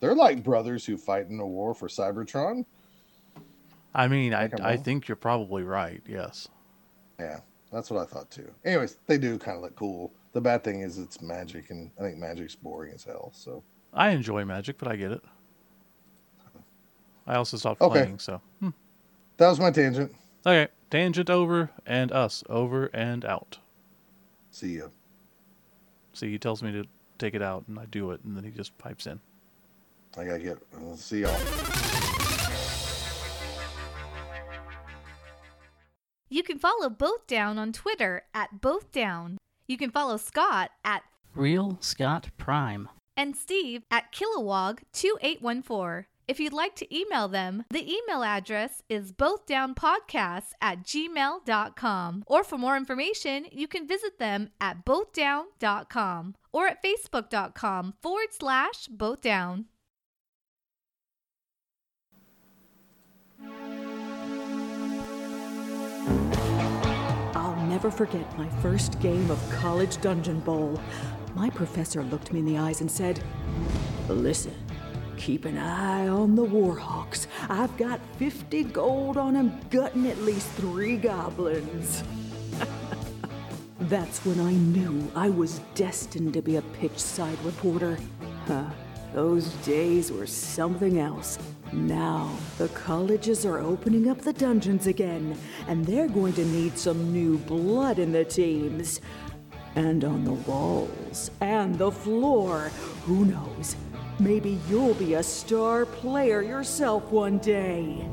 They're like brothers who fight in a war for Cybertron. I mean, I I think you're probably right. Yes. Yeah, that's what I thought too. Anyways, they do kind of look cool. The bad thing is it's magic, and I think magic's boring as hell. So I enjoy magic, but I get it. I also stopped okay. playing, so hmm. that was my tangent. Okay, tangent over, and us over and out. See you. See, he tells me to take it out, and I do it, and then he just pipes in. I gotta get. Uh, I'll see y'all. You can follow Both Down on Twitter at Both Down. You can follow Scott at Real Scott Prime and Steve at Kilowog2814. If you'd like to email them, the email address is bothdownpodcasts at gmail.com. Or for more information, you can visit them at bothdown.com or at facebook.com forward slash bothdown. Never forget my first game of College Dungeon Bowl. My professor looked me in the eyes and said, Listen, keep an eye on the Warhawks. I've got 50 gold on them gutting at least three goblins. That's when I knew I was destined to be a pitch side reporter. Huh. Those days were something else. Now, the colleges are opening up the dungeons again, and they're going to need some new blood in the teams. And on the walls, and the floor. Who knows? Maybe you'll be a star player yourself one day.